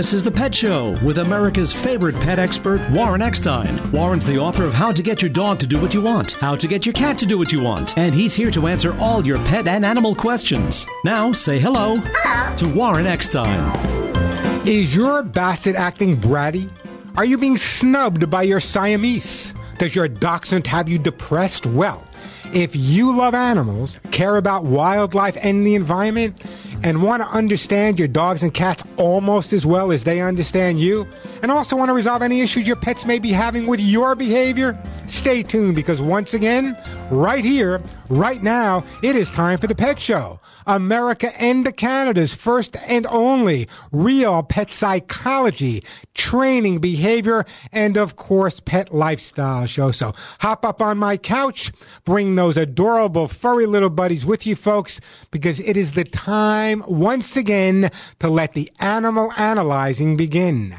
This is The Pet Show with America's favorite pet expert, Warren Eckstein. Warren's the author of How to Get Your Dog to Do What You Want, How to Get Your Cat to Do What You Want, and he's here to answer all your pet and animal questions. Now, say hello, hello. to Warren Eckstein. Is your basset acting bratty? Are you being snubbed by your Siamese? Does your dachshund have you depressed? Well, if you love animals, care about wildlife and the environment, and want to understand your dogs and cats almost as well as they understand you, and also want to resolve any issues your pets may be having with your behavior, stay tuned because once again, right here, right now, it is time for the Pet Show. America and Canada's first and only real pet psychology, training, behavior, and of course, pet lifestyle show. So hop up on my couch, bring those adorable furry little buddies with you folks, because it is the time once again to let the animal analyzing begin.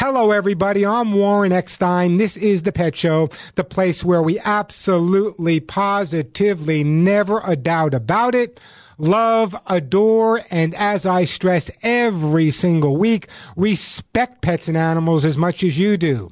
Hello, everybody. I'm Warren Eckstein. This is The Pet Show, the place where we absolutely, positively, never a doubt about it, love, adore, and as I stress every single week, respect pets and animals as much as you do.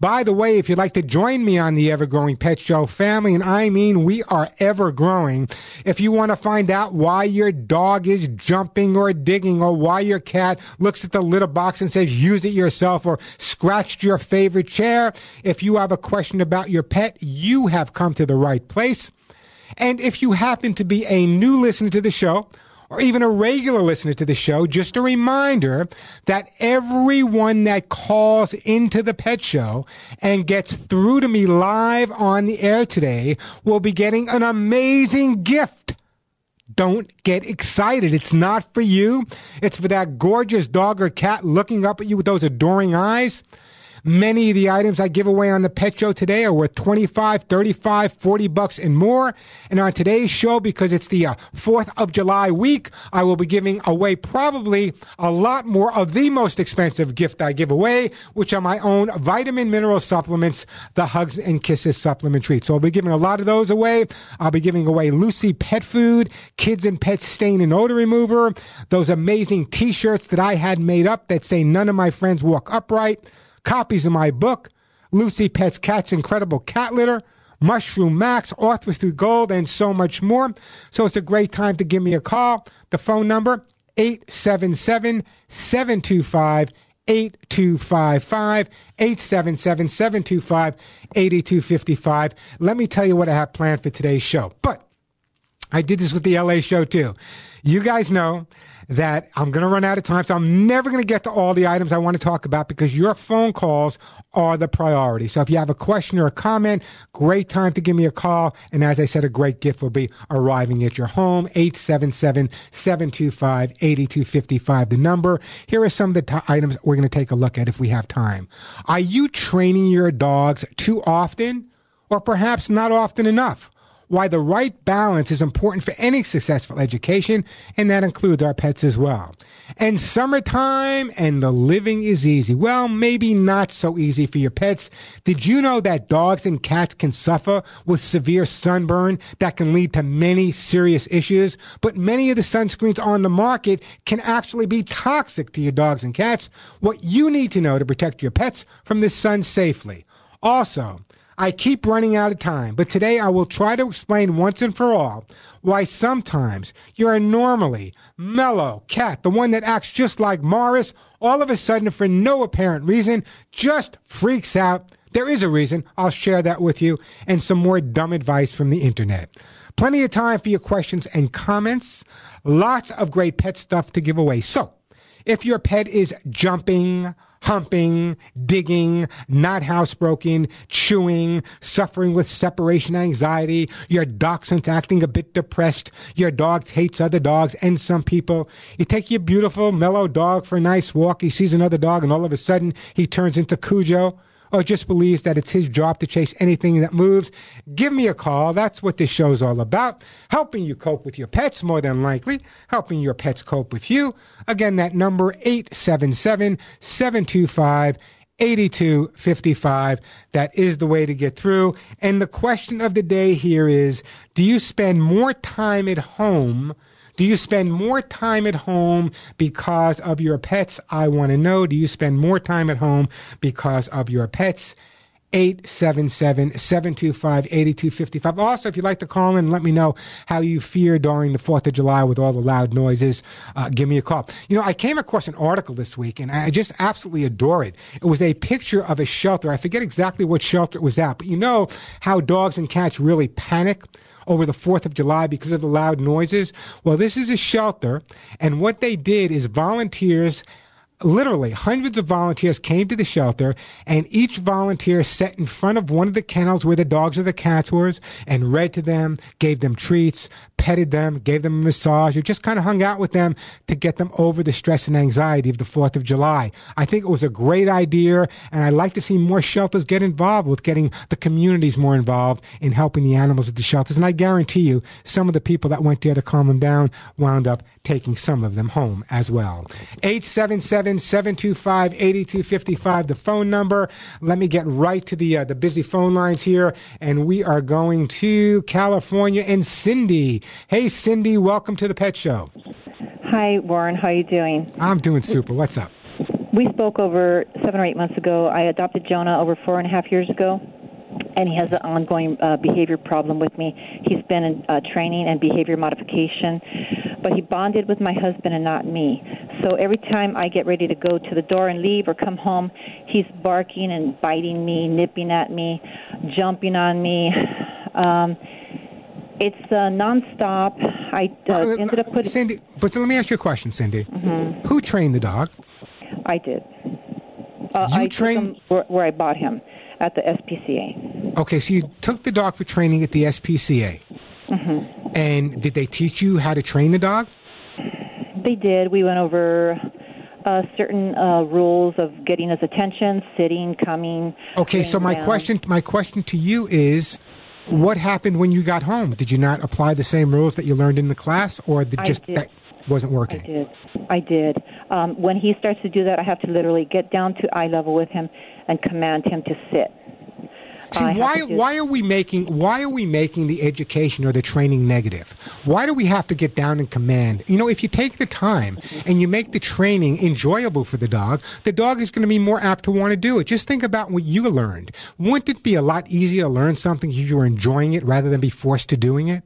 By the way, if you'd like to join me on the Ever Growing Pet Show family, and I mean we are ever growing, if you want to find out why your dog is jumping or digging or why your cat looks at the litter box and says use it yourself or scratched your favorite chair, if you have a question about your pet, you have come to the right place. And if you happen to be a new listener to the show, or even a regular listener to the show, just a reminder that everyone that calls into the pet show and gets through to me live on the air today will be getting an amazing gift. Don't get excited. It's not for you. It's for that gorgeous dog or cat looking up at you with those adoring eyes. Many of the items I give away on the pet show today are worth 25, 35, 40 bucks and more. And on today's show, because it's the uh, 4th of July week, I will be giving away probably a lot more of the most expensive gift I give away, which are my own vitamin mineral supplements, the Hugs and Kisses supplement treat. So I'll be giving a lot of those away. I'll be giving away Lucy pet food, kids and pet stain and odor remover, those amazing t-shirts that I had made up that say none of my friends walk upright copies of my book, Lucy Pets Cat's Incredible Cat Litter, Mushroom Max, ArthroSoothe Gold, and so much more. So it's a great time to give me a call. The phone number, 877 725 8255 877 725 8255. Let me tell you what I have planned for today's show. But I did this with the LA show too. You guys know that I'm going to run out of time. So I'm never going to get to all the items I want to talk about because your phone calls are the priority. So if you have a question or a comment, great time to give me a call. And as I said, a great gift will be arriving at your home. 877-725-8255, the number. Here are some of the t- items we're going to take a look at if we have time. Are you training your dogs too often or perhaps not often enough? Why the right balance is important for any successful education, and that includes our pets as well. And summertime and the living is easy. Well, maybe not so easy for your pets. Did you know that dogs and cats can suffer with severe sunburn that can lead to many serious issues? But many of the sunscreens on the market can actually be toxic to your dogs and cats. What you need to know to protect your pets from the sun safely. Also, I keep running out of time, but today I will try to explain once and for all why sometimes you're normally mellow cat, the one that acts just like Morris, all of a sudden, for no apparent reason, just freaks out. There is a reason. I'll share that with you and some more dumb advice from the internet. Plenty of time for your questions and comments. Lots of great pet stuff to give away. So, if your pet is jumping, humping, digging, not housebroken, chewing, suffering with separation anxiety, your dachshund acting a bit depressed, your dog hates other dogs and some people. You take your beautiful, mellow dog for a nice walk, he sees another dog, and all of a sudden he turns into Cujo or just believes that it's his job to chase anything that moves, give me a call. That's what this show's all about. Helping you cope with your pets, more than likely. Helping your pets cope with you. Again, that number 877-725 8255. That is the way to get through. And the question of the day here is, do you spend more time at home Do you spend more time at home because of your pets? I want to know. Do you spend more time at home because of your pets? 877-725-8255. Also, if you'd like to call in and let me know how you fear during the 4th of July with all the loud noises, uh, give me a call. You know, I came across an article this week and I just absolutely adore it. It was a picture of a shelter. I forget exactly what shelter it was at, but you know how dogs and cats really panic over the 4th of July because of the loud noises? Well, this is a shelter and what they did is volunteers literally hundreds of volunteers came to the shelter and each volunteer sat in front of one of the kennels where the dogs or the cats were and read to them, gave them treats, petted them, gave them a massage, or just kind of hung out with them to get them over the stress and anxiety of the 4th of July. I think it was a great idea and I'd like to see more shelters get involved with getting the communities more involved in helping the animals at the shelters. And I guarantee you some of the people that went there to calm them down wound up taking some of them home as well. 877 725 8255, the phone number. Let me get right to the, uh, the busy phone lines here. And we are going to California and Cindy. Hey, Cindy, welcome to the Pet Show. Hi, Warren. How are you doing? I'm doing super. What's up? We spoke over seven or eight months ago. I adopted Jonah over four and a half years ago and he has an ongoing uh, behavior problem with me. He's been in uh, training and behavior modification, but he bonded with my husband and not me. So every time I get ready to go to the door and leave or come home, he's barking and biting me, nipping at me, jumping on me. Um, it's uh, nonstop. I uh, uh ended up putting. Cindy, but let me ask you a question, Cindy. Mm-hmm. Who trained the dog? I did. Uh, you I trained where, where I bought him at the SPCA. Okay, so you took the dog for training at the SPCA. Mm-hmm. And did they teach you how to train the dog? They did. We went over uh, certain uh, rules of getting his attention, sitting, coming. Okay, so my down. question, my question to you is, what happened when you got home? Did you not apply the same rules that you learned in the class, or did just that wasn't working? I did. I did. Um, when he starts to do that, I have to literally get down to eye level with him and command him to sit. See, why why are we making why are we making the education or the training negative? Why do we have to get down and command? You know, if you take the time and you make the training enjoyable for the dog, the dog is going to be more apt to want to do it. Just think about what you learned. Wouldn't it be a lot easier to learn something if you were enjoying it rather than be forced to doing it?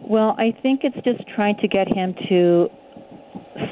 Well, I think it's just trying to get him to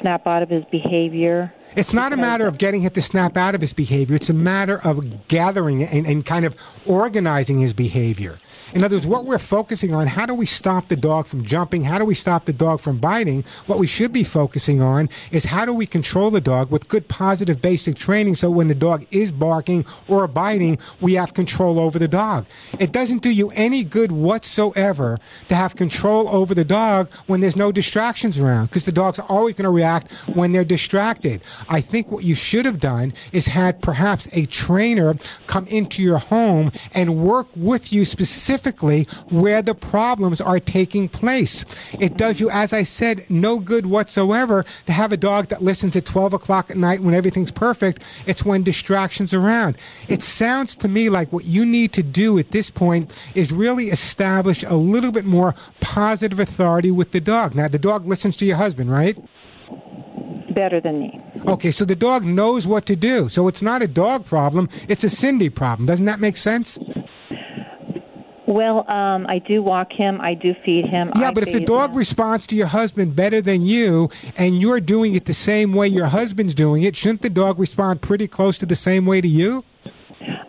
snap out of his behavior. It's not a matter of getting him to snap out of his behavior. It's a matter of gathering and, and kind of organizing his behavior. In other words, what we're focusing on, how do we stop the dog from jumping? How do we stop the dog from biting? What we should be focusing on is how do we control the dog with good positive basic training so when the dog is barking or biting, we have control over the dog. It doesn't do you any good whatsoever to have control over the dog when there's no distractions around because the dog's always going to react when they're distracted. I think what you should have done is had perhaps a trainer come into your home and work with you specifically where the problems are taking place. It does you, as I said, no good whatsoever to have a dog that listens at 12 o'clock at night when everything's perfect. It's when distractions around. It sounds to me like what you need to do at this point is really establish a little bit more positive authority with the dog. Now, the dog listens to your husband, right? Better than me. Okay, so the dog knows what to do. So it's not a dog problem, it's a Cindy problem. Doesn't that make sense? Well, um, I do walk him. I do feed him. Yeah, I but if the dog him. responds to your husband better than you, and you're doing it the same way your husband's doing it, shouldn't the dog respond pretty close to the same way to you?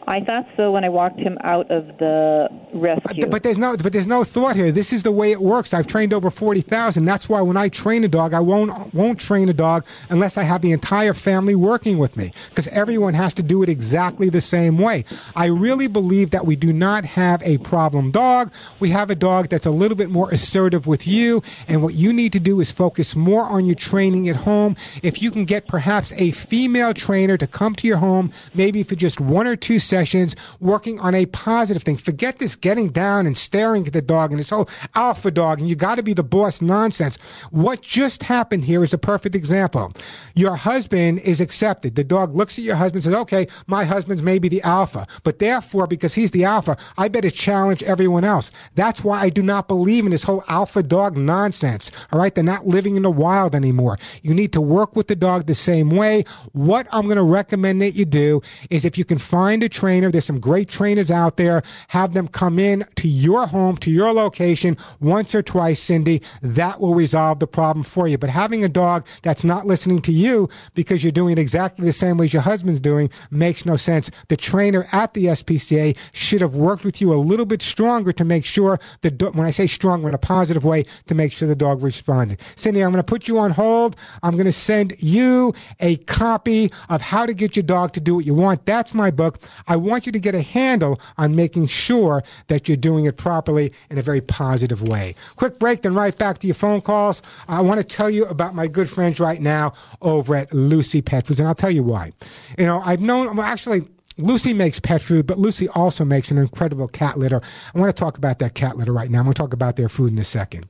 I thought so when I walked him out of the rescue. But, there's no, but there's no thought here. This is the way it works. I've trained over forty thousand. That's why when I train a dog, I won't won't train a dog unless I have the entire family working with me, because everyone has to do it exactly the same way. I really believe that we do not have a problem dog. We have a dog that's a little bit more assertive with you, and what you need to do is focus more on your training at home. If you can get perhaps a female trainer to come to your home, maybe for just one or two sessions, working on a positive thing. Forget this getting down and staring at the dog and this whole alpha dog and you got to be the boss nonsense. What just happened here is a perfect example. Your husband is accepted. The dog looks at your husband and says, okay, my husband's maybe the alpha, but therefore, because he's the alpha, I better challenge everyone else. That's why I do not believe in this whole alpha dog nonsense. All right. They're not living in the wild anymore. You need to work with the dog the same way. What I'm going to recommend that you do is if you can find a trainer, there's some great trainers out there, have them come in to your home, to your location once or twice, Cindy. That will resolve the problem for you. But having a dog that's not listening to you because you're doing it exactly the same way as your husband's doing makes no sense. The trainer at the SPCA should have worked with you a little bit stronger to make sure that when I say stronger in a positive way, to make sure the dog responded. Cindy, I'm going to put you on hold. I'm going to send you a copy of how to get your dog to do what you want. That's my book. I want you to get a handle on making sure that you're doing it properly in a very positive way. Quick break, then right back to your phone calls. I want to tell you about my good friends right now over at Lucy Pet Foods, and I'll tell you why. You know, I've known, well, actually, Lucy makes pet food, but Lucy also makes an incredible cat litter. I want to talk about that cat litter right now. I'm going to talk about their food in a second.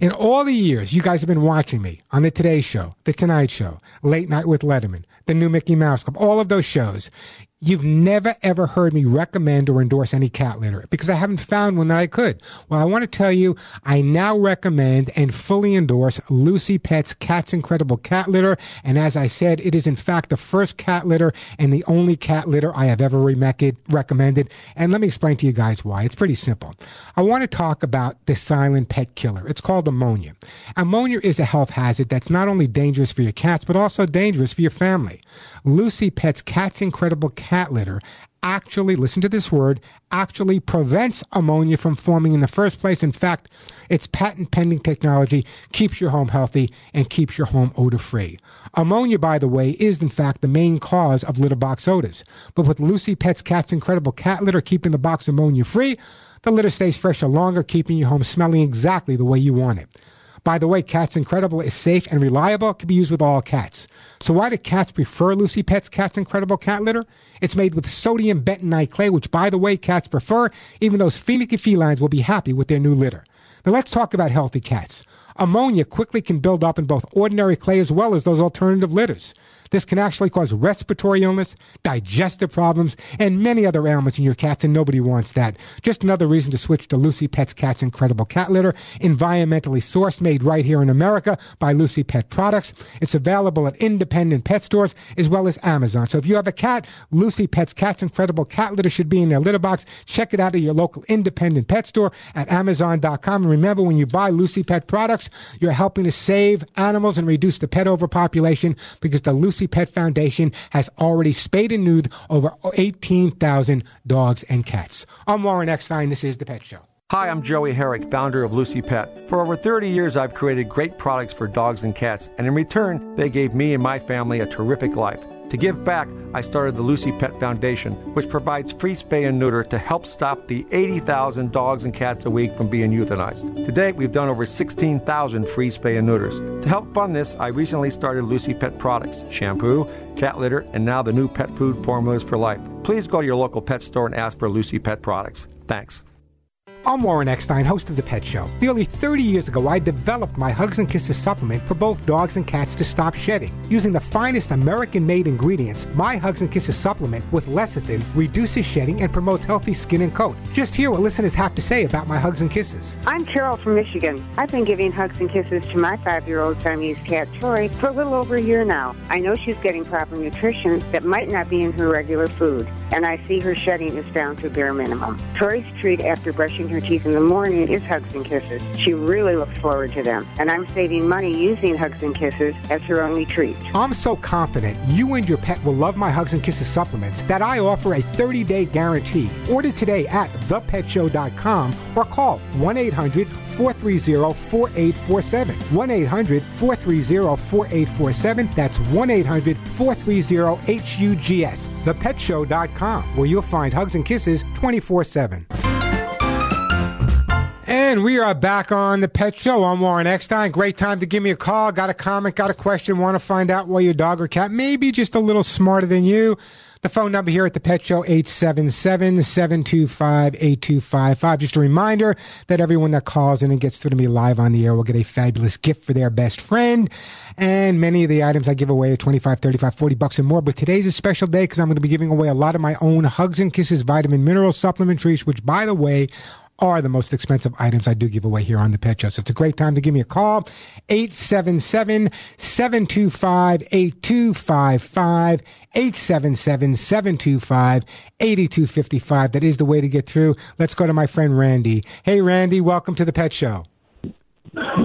In all the years you guys have been watching me on the Today Show, the Tonight Show, Late Night with Letterman, the new Mickey Mouse Club, all of those shows, You've never ever heard me recommend or endorse any cat litter because I haven't found one that I could. Well, I want to tell you, I now recommend and fully endorse Lucy Pet's Cat's Incredible Cat Litter. And as I said, it is in fact the first cat litter and the only cat litter I have ever recommended. And let me explain to you guys why. It's pretty simple. I want to talk about the silent pet killer. It's called ammonia. Ammonia is a health hazard that's not only dangerous for your cats, but also dangerous for your family. Lucy Pet's Cat's Incredible Cat Cat litter actually, listen to this word, actually prevents ammonia from forming in the first place. In fact, its patent pending technology keeps your home healthy and keeps your home odor free. Ammonia, by the way, is in fact the main cause of litter box odors. But with Lucy Pet's Cat's Incredible Cat Litter keeping the box ammonia free, the litter stays fresher longer, keeping your home smelling exactly the way you want it. By the way, Cat's Incredible is safe and reliable, It can be used with all cats. So why do cats prefer Lucy Pet's Cat's Incredible cat litter? It's made with sodium bentonite clay, which by the way, cats prefer, even those finicky felines will be happy with their new litter. Now let's talk about healthy cats. Ammonia quickly can build up in both ordinary clay as well as those alternative litters. This can actually cause respiratory illness, digestive problems, and many other ailments in your cats, and nobody wants that. Just another reason to switch to Lucy Pet's Cat's Incredible Cat Litter, environmentally sourced, made right here in America by Lucy Pet Products. It's available at independent pet stores as well as Amazon. So if you have a cat, Lucy Pet's Cat's Incredible Cat Litter should be in their litter box. Check it out at your local independent pet store at Amazon.com. And remember, when you buy Lucy Pet products, you're helping to save animals and reduce the pet overpopulation because the Lucy Pet Foundation has already spayed and neutered over 18,000 dogs and cats. I'm Warren Eckstein. This is The Pet Show. Hi, I'm Joey Herrick, founder of Lucy Pet. For over 30 years, I've created great products for dogs and cats, and in return, they gave me and my family a terrific life. To give back, I started the Lucy Pet Foundation, which provides free spay and neuter to help stop the 80,000 dogs and cats a week from being euthanized. To date, we've done over 16,000 free spay and neuters. To help fund this, I recently started Lucy Pet products shampoo, cat litter, and now the new pet food formulas for life. Please go to your local pet store and ask for Lucy Pet products. Thanks. I'm Warren Eckstein, host of The Pet Show. Nearly 30 years ago, I developed my Hugs and Kisses supplement for both dogs and cats to stop shedding. Using the finest American made ingredients, my Hugs and Kisses supplement with lecithin reduces shedding and promotes healthy skin and coat. Just hear what listeners have to say about my Hugs and Kisses. I'm Carol from Michigan. I've been giving Hugs and Kisses to my five year old Siamese cat, Tori, for a little over a year now. I know she's getting proper nutrition that might not be in her regular food, and I see her shedding is down to a bare minimum. Tori's treat after brushing her teeth in the morning is Hugs and Kisses. She really looks forward to them, and I'm saving money using Hugs and Kisses as her only treat. I'm so confident you and your pet will love my Hugs and Kisses supplements that I offer a 30 day guarantee. Order today at thepetshow.com or call 1 800 430 4847. 1 800 430 4847. That's 1 800 430 HUGS. Thepetshow.com, where you'll find Hugs and Kisses 24 7. And we are back on the Pet Show. I'm Warren Eckstein. Great time to give me a call. Got a comment, got a question, want to find out why your dog or cat may be just a little smarter than you. The phone number here at the Pet Show, 877-725-8255. Just a reminder that everyone that calls in and gets through to me live on the air will get a fabulous gift for their best friend. And many of the items I give away are 25, 35, 40 bucks and more. But today's a special day because I'm going to be giving away a lot of my own Hugs and Kisses vitamin mineral supplementaries, which by the way, are the most expensive items I do give away here on the Pet Show. So it's a great time to give me a call. 877-725-8255. 877-725-8255. That is the way to get through. Let's go to my friend Randy. Hey, Randy, welcome to the Pet Show.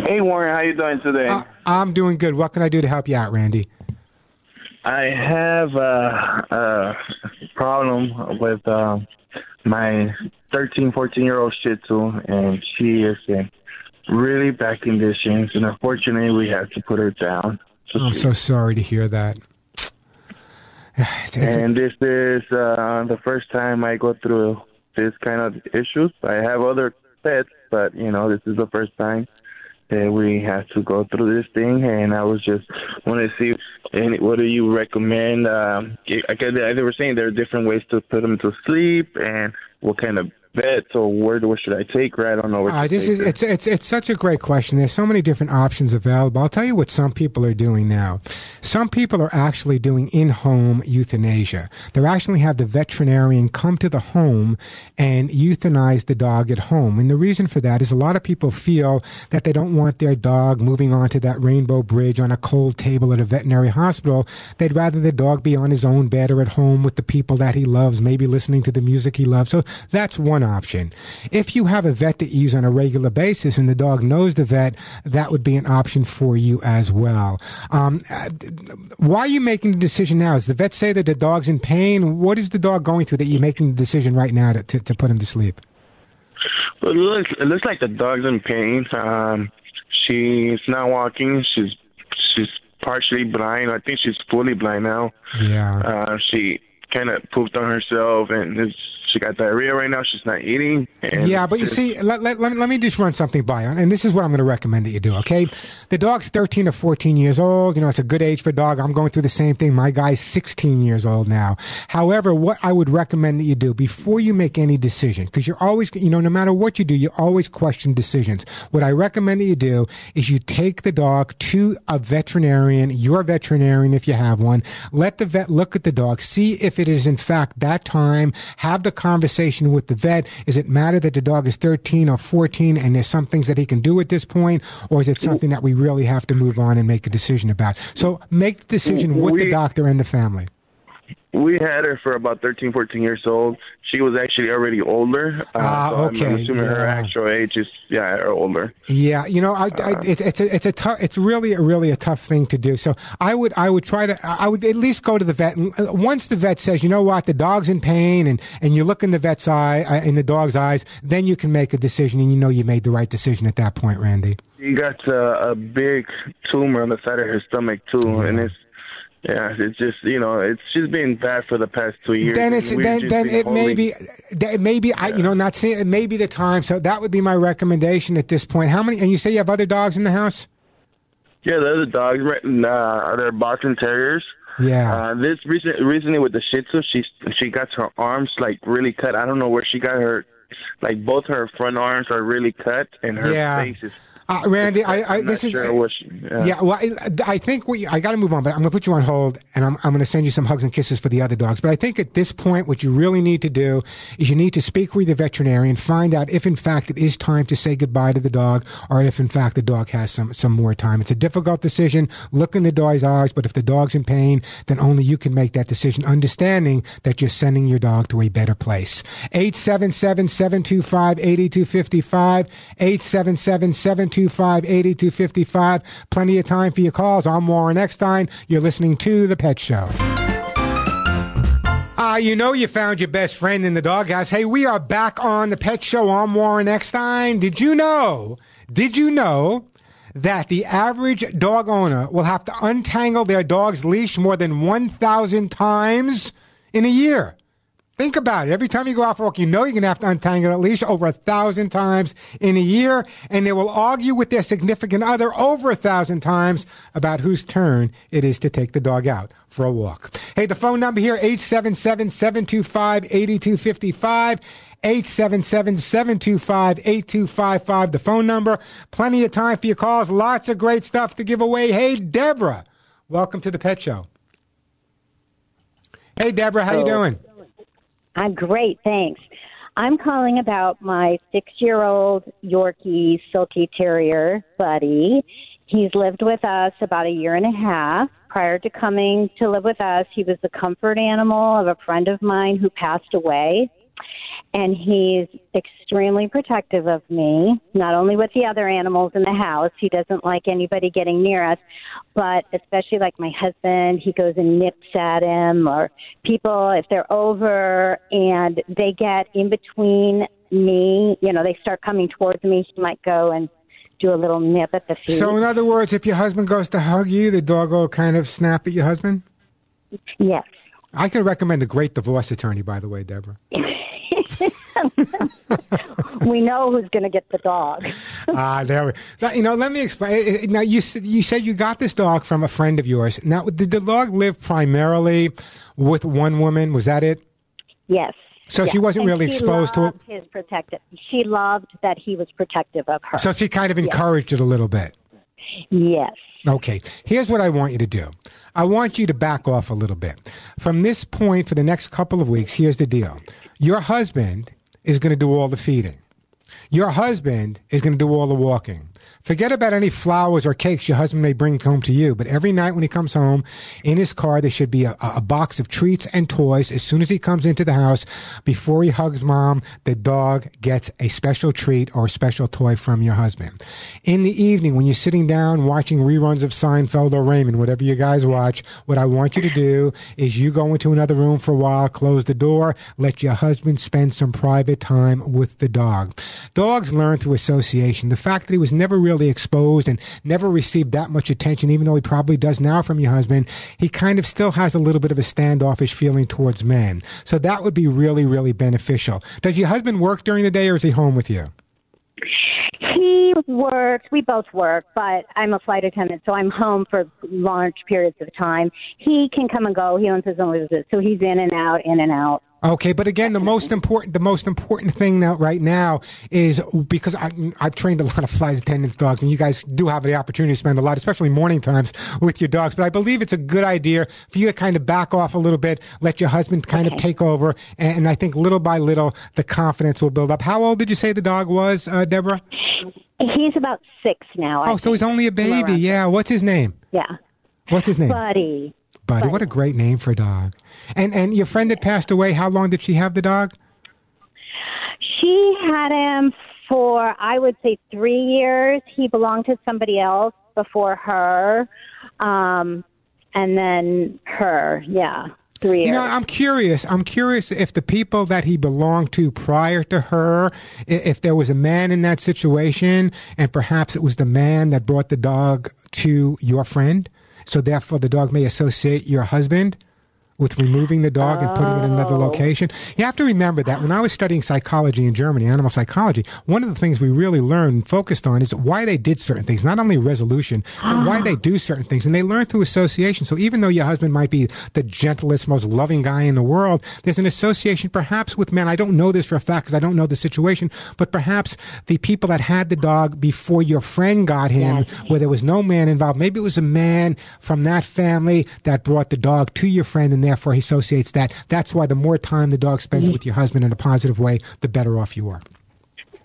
Hey, Warren, how you doing today? Uh, I'm doing good. What can I do to help you out, Randy? I have a, a problem with uh, my 13, 14 year old Shih Tzu, and she is in really bad conditions. And unfortunately, we had to put her down. So I'm so sorry to hear that. and this is uh, the first time I go through this kind of issues. I have other pets, but you know, this is the first time that we have to go through this thing. And I was just want to see, and what do you recommend? Um, I, they were saying there are different ways to put them to sleep, and what kind of vet or where what should I take Right, I don't know. Uh, this is it's it's it's such a great question. There's so many different options available. I'll tell you what some people are doing now. Some people are actually doing in-home euthanasia. They're actually have the veterinarian come to the home and euthanize the dog at home. And the reason for that is a lot of people feel that they don't want their dog moving onto that rainbow bridge on a cold table at a veterinary hospital. They'd rather the dog be on his own bed or at home with the people that he loves, maybe listening to the music he loves. So that's one option. If you have a vet that you use on a regular basis and the dog knows the vet, that would be an option for you as well. Um, why are you making the decision now? Does the vet say that the dog's in pain? What is the dog going through that you're making the decision right now to, to, to put him to sleep? Well, it looks, it looks like the dog's in pain. Um, she's not walking. She's she's partially blind. I think she's fully blind now. Yeah. Uh, she kind of pooped on herself and is she got diarrhea right now. She's not eating. yeah, but you see, let, let, let, let, me just run something by you. And this is what I'm going to recommend that you do, okay? The dog's 13 or 14 years old. You know, it's a good age for a dog. I'm going through the same thing. My guy's 16 years old now. However, what I would recommend that you do before you make any decision, because you're always, you know, no matter what you do, you always question decisions. What I recommend that you do is you take the dog to a veterinarian, your veterinarian if you have one. Let the vet look at the dog, see if it is in fact that time, have the conversation with the vet? Is it matter that the dog is 13 or 14 and there's some things that he can do at this point? Or is it something that we really have to move on and make a decision about? So make the decision with we, the doctor and the family. We had her for about 13, 14 years old. She was actually already older. Uh, ah, so okay. I'm assuming yeah. her actual age is yeah, older. Yeah, you know, I, I, uh, it, it's a, it's a tough, it's really, a, really a tough thing to do. So I would, I would try to, I would at least go to the vet. And uh, once the vet says, you know what, the dog's in pain, and and you look in the vet's eye, uh, in the dog's eyes, then you can make a decision, and you know you made the right decision at that point, Randy. He got uh, a big tumor on the side of her stomach too, yeah. and it's yeah, it's just you know, it's just been bad for the past two years. Then it's then then it may be, maybe I you know not saying it may be the time. So that would be my recommendation at this point. How many? And you say you have other dogs in the house? Yeah, the other dogs. Uh, they're Boston Terriers. Yeah. Uh, this recent recently with the Shih Tzu, she she got her arms like really cut. I don't know where she got her, like both her front arms are really cut, and her yeah. face is uh, Randy, I, I this is sure yeah. yeah. Well, I, I think we I got to move on, but I'm going to put you on hold, and I'm I'm going to send you some hugs and kisses for the other dogs. But I think at this point, what you really need to do is you need to speak with the veterinarian, find out if in fact it is time to say goodbye to the dog, or if in fact the dog has some some more time. It's a difficult decision. Look in the dog's eyes, but if the dog's in pain, then only you can make that decision, understanding that you're sending your dog to a better place. 877 725 8255 877 725 8255. Plenty of time for your calls. I'm Warren Eckstein. You're listening to The Pet Show. Uh, you know you found your best friend in the doghouse. Hey, we are back on The Pet Show. I'm Warren Eckstein. Did you know? Did you know that the average dog owner will have to untangle their dog's leash more than 1,000 times in a year? Think about it. Every time you go out for a walk, you know you're going to have to untangle that leash over a thousand times in a year, and they will argue with their significant other over a thousand times about whose turn it is to take the dog out for a walk. Hey, the phone number here, 877-725-8255. 877-725-8255, the phone number. Plenty of time for your calls. Lots of great stuff to give away. Hey, Deborah, welcome to the Pet Show. Hey, Deborah, how you doing? I'm great, thanks. I'm calling about my six year old Yorkie Silky Terrier, Buddy. He's lived with us about a year and a half. Prior to coming to live with us, he was the comfort animal of a friend of mine who passed away and he's extremely protective of me, not only with the other animals in the house. He doesn't like anybody getting near us, but especially like my husband, he goes and nips at him, or people, if they're over and they get in between me, you know, they start coming towards me, he might go and do a little nip at the feet. So, in other words, if your husband goes to hug you, the dog will kind of snap at your husband? Yes. I can recommend a great divorce attorney, by the way, Deborah. we know who's going to get the dog. Ah, there we. Now, you know, let me explain. Now, you said you said you got this dog from a friend of yours. Now, did the dog live primarily with one woman? Was that it? Yes. So yes. she wasn't And really she exposed to it. His protective. She loved that he was protective of her. So she kind of encouraged it a little bit. yes. Okay, here's what I want you to do. I want you to back off a little bit. From this point for the next couple of weeks, here's the deal. Your husband is going to do all the feeding. Your husband is going to do all the walking. Forget about any flowers or cakes your husband may bring home to you, but every night when he comes home, in his car, there should be a, a box of treats and toys. As soon as he comes into the house, before he hugs mom, the dog gets a special treat or a special toy from your husband. In the evening, when you're sitting down watching reruns of Seinfeld or Raymond, whatever you guys watch, what I want you to do is you go into another room for a while, close the door, let your husband spend some private time with the dog. Dogs learn through association. The fact that he was never really exposed and never received that much attention, even though he probably does now from your husband, he kind of still has a little bit of a standoffish feeling towards men. So that would be really, really beneficial. Does your husband work during the day or is he home with you? He works. We both work, but I'm a flight attendant, so I'm home for large periods of time. He can come and go. He owns his own business, so he's in and out, in and out. Okay, but again, the most important, the most important thing now, right now, is because I, I've trained a lot of flight attendants' dogs, and you guys do have the opportunity to spend a lot, especially morning times, with your dogs. But I believe it's a good idea for you to kind of back off a little bit, let your husband kind of take over, and, and I think little by little the confidence will build up. How old did you say the dog was, uh, Deborah? He's about six now. I Oh, so he's only a baby. Yeah. What's his name? Yeah, What's his name? buddy. Buddy. What a great name for a dog. And and your friend that passed away, how long did she have the dog? She had him for, I would say, three years. He belonged to somebody else before her, um, and then her. Yeah, three years. You know, I'm curious. I'm curious if the people that he belonged to prior to her, if there was a man in that situation, and perhaps it was the man that brought the dog to your friend, so therefore the dog may associate your husband with removing the dog and putting it in another oh. location. You have to remember that when I was studying psychology in Germany, animal psychology, one of the things we really learned focused on is why they did certain things, not only resolution, but why they ah. do certain things. And they learn through association. So even though your husband might be the gentlest, most loving guy in the world, there's an association perhaps with men. I don't know this for a fact because I don't know the situation, but perhaps the people that had the dog before your friend got him, where there was no man involved, maybe it was a man from that family that brought the dog to your friend and therefore he associates that. That's why the more time the dog spends mm-hmm. with your husband in a positive way, the better off you are.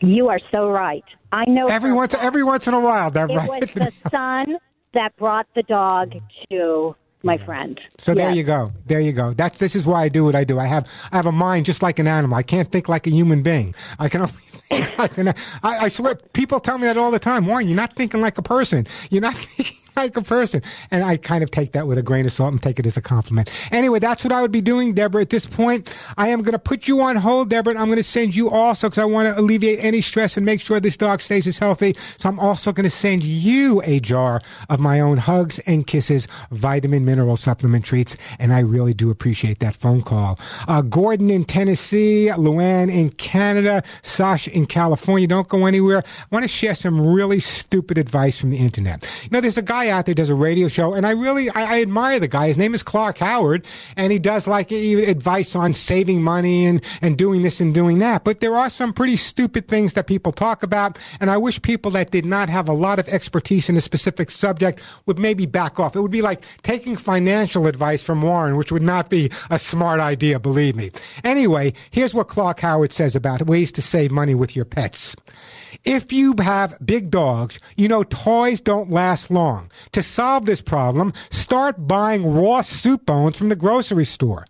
you are so right. I know. Every once, every once in a while, it Deborah. was the son that brought the dog to my friend. So there you go. There you go. That's this is why I do what I do. I have I have a mind just like an animal. I can't think like a human being. I can only think like an. I, I swear, people tell me that all the time. Warren, you're not thinking like a person. You're not thinking like a person. And I kind of take that with a grain of salt and take it as a compliment. Anyway, that's what I would be doing, Deborah. At this point, I am going to put you on hold, Deborah. I'm going to send you also because I want to alleviate any stress and make sure this dog stays as healthy. So I'm also going to send you a jar of my own hugs and kisses, vitamin mineral supplement treats. And I really do appreciate that phone call. Uh, Gordon in Tennessee, Luann in Canada, Sasha in California. Don't go anywhere. I want to share some really stupid advice from the internet. You know, there's a guy out there does a radio show, and I really I, I admire the guy. His name is Clark Howard, and he does like advice on saving money and and doing this and doing that. But there are some pretty stupid things that people talk about, and I wish people that did not have a lot of expertise in a specific subject would maybe back off. It would be like taking financial advice from Warren, which would not be a smart idea, believe me. Anyway, here's what Clark Howard says about ways to save money with your pets. If you have big dogs, you know toys don't last long. To solve this problem, start buying raw soup bones from the grocery store.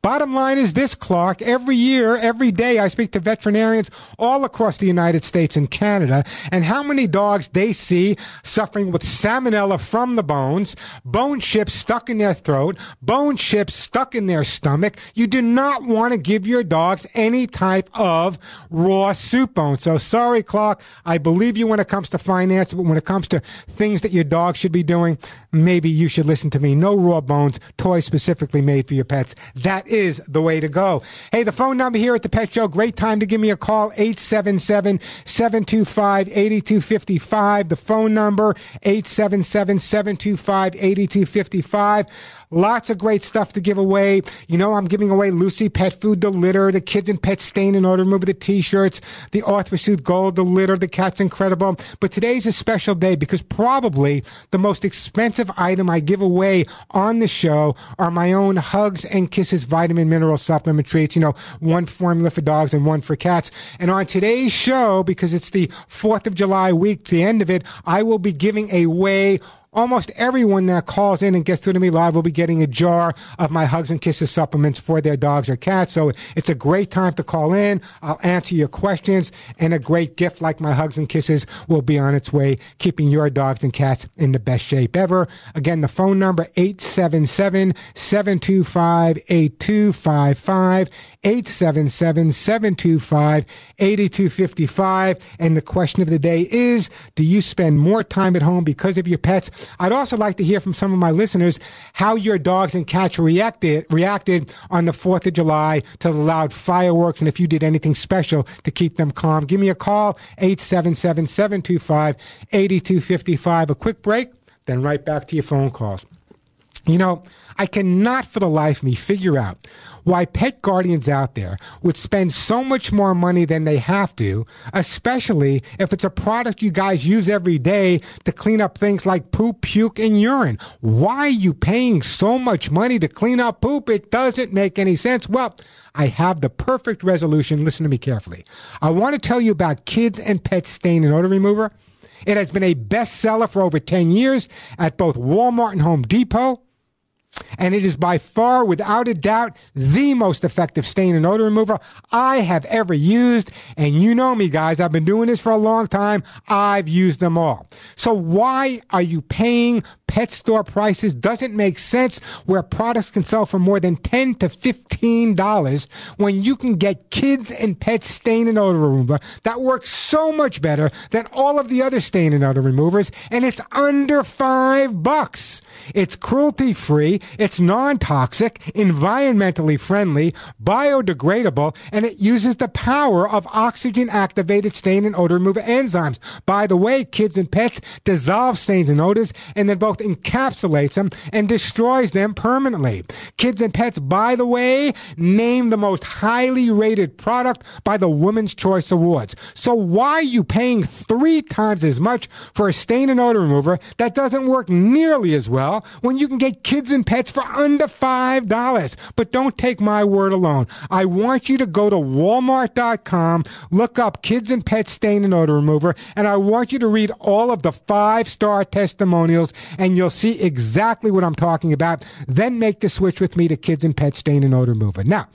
Bottom line is this, Clark. Every year, every day, I speak to veterinarians all across the United States and Canada, and how many dogs they see suffering with salmonella from the bones, bone chips stuck in their throat, bone chips stuck in their stomach. You do not want to give your dogs any type of raw soup bone. So sorry, Clark. I believe you when it comes to finance, but when it comes to things that your dog should be doing, maybe you should listen to me. No raw bones, toys specifically made for your pets. That is the way to go. Hey, the phone number here at the Pet Show, great time to give me a call, 877-725-8255. The phone number, 877-725-8255. Lots of great stuff to give away. You know, I'm giving away Lucy Pet Food, the litter, the Kids and Pet Stain and Odor Remover, the t-shirts, the ArthroSoothe Gold, the litter, the Cat's Incredible. But today's a special day because probably the most expensive item I give away on the show are my own Hugs and Kisses vitamin mineral supplement treats. You know, one formula for dogs and one for cats. And on today's show, because it's the 4th of July week, the end of it, I will be giving away almost everyone that calls in and gets through to me live will be getting a jar of my Hugs and Kisses supplements for their dogs or cats. So it's a great time to call in. I'll answer your questions and a great gift like my Hugs and Kisses will be on its way, keeping your dogs and cats in the best shape ever. Again, the phone number 877-725-8255, 877-725-8255. And the question of the day is, do you spend more time at home because of your pets? I'd also like to hear from some of my listeners how your dogs and cats reacted reacted on the 4th of July to the loud fireworks and if you did anything special to keep them calm. Give me a call, 877-725-8255. A quick break, then right back to your phone calls. You know, I cannot for the life of me figure out why pet guardians out there would spend so much more money than they have to, especially if it's a product you guys use every day to clean up things like poop, puke, and urine. Why are you paying so much money to clean up poop? It doesn't make any sense. Well, I have the perfect resolution. Listen to me carefully. I want to tell you about Kids and Pet Stain and Odor Remover. It has been a bestseller for over 10 years at both Walmart and Home Depot. And it is by far, without a doubt, the most effective stain and odor remover I have ever used. And you know me, guys. I've been doing this for a long time. I've used them all. So why are you paying pet store prices? Doesn't make sense where products can sell for more than 10 to $15 when you can get kids and pets stain and odor remover that works so much better than all of the other stain and odor removers. And it's under five bucks. It's cruelty free. It's non-toxic, environmentally friendly, biodegradable, and it uses the power of oxygen-activated stain and odor remover enzymes. By the way, kids and pets dissolve stains and odors and then both encapsulates them and destroys them permanently. Kids and Pets, by the way, named the most highly rated product by the Women's Choice Awards. So why are you paying three times as much for a stain and odor remover that doesn't work nearly as well when you can get kids and pets for under $5? But don't take my word alone. I want you to go to walmart.com, look up kids and pets stain and odor remover, and I want you to read all of the five star testimonials and you'll see exactly what I'm talking about. Then make the switch with me to kids and Pets stain and odor remover. Now,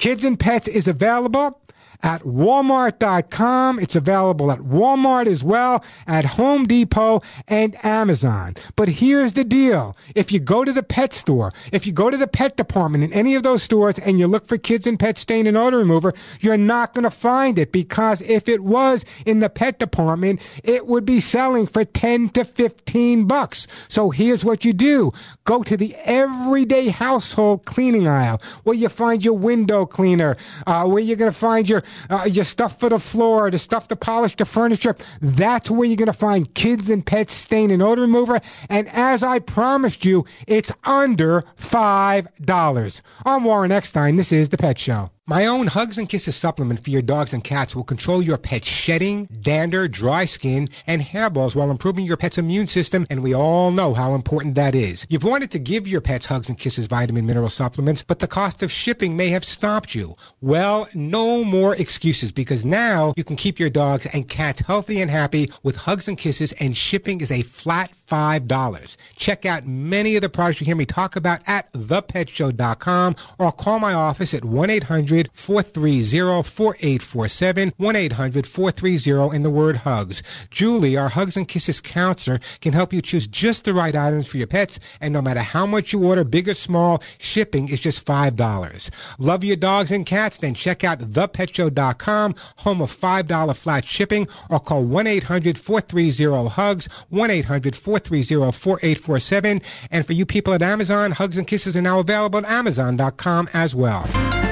Kids and Pets is available at walmart.com. It's available at Walmart as well, at Home Depot and Amazon. But here's the deal. If you go to the pet store, if you go to the pet department in any of those stores and you look for kids and pet stain and odor remover, you're not going to find it because if it was in the pet department, it would be selling for 10 to 15 bucks. So here's what you do. Go to the everyday household cleaning aisle where you find your window cleaner, uh, where you're going to find your uh, your stuff for the floor, the stuff to polish the furniture. That's where you're going to find kids and pets stain and odor remover. And as I promised you, it's under $5. I'm Warren Eckstein. This is The Pet Show. My own Hugs and Kisses supplement for your dogs and cats will control your pet's shedding, dander, dry skin, and hairballs while improving your pet's immune system, and we all know how important that is. You've wanted to give your pets Hugs and Kisses vitamin mineral supplements, but the cost of shipping may have stopped you. Well, no more excuses because now you can keep your dogs and cats healthy and happy with Hugs and Kisses, and shipping is a flat $5. Check out many of the products you hear me talk about at thepetshow.com or call my office at 1 800 430 4847 1 800 430 in the word hugs. Julie, our Hugs and Kisses counselor, can help you choose just the right items for your pets, and no matter how much you order, big or small, shipping is just $5. Love your dogs and cats? Then check out thepetshow.com, home of $5 flat shipping, or call 1 800 430 HUGS, 1 800 430 4847. And for you people at Amazon, Hugs and Kisses are now available at Amazon.com as well.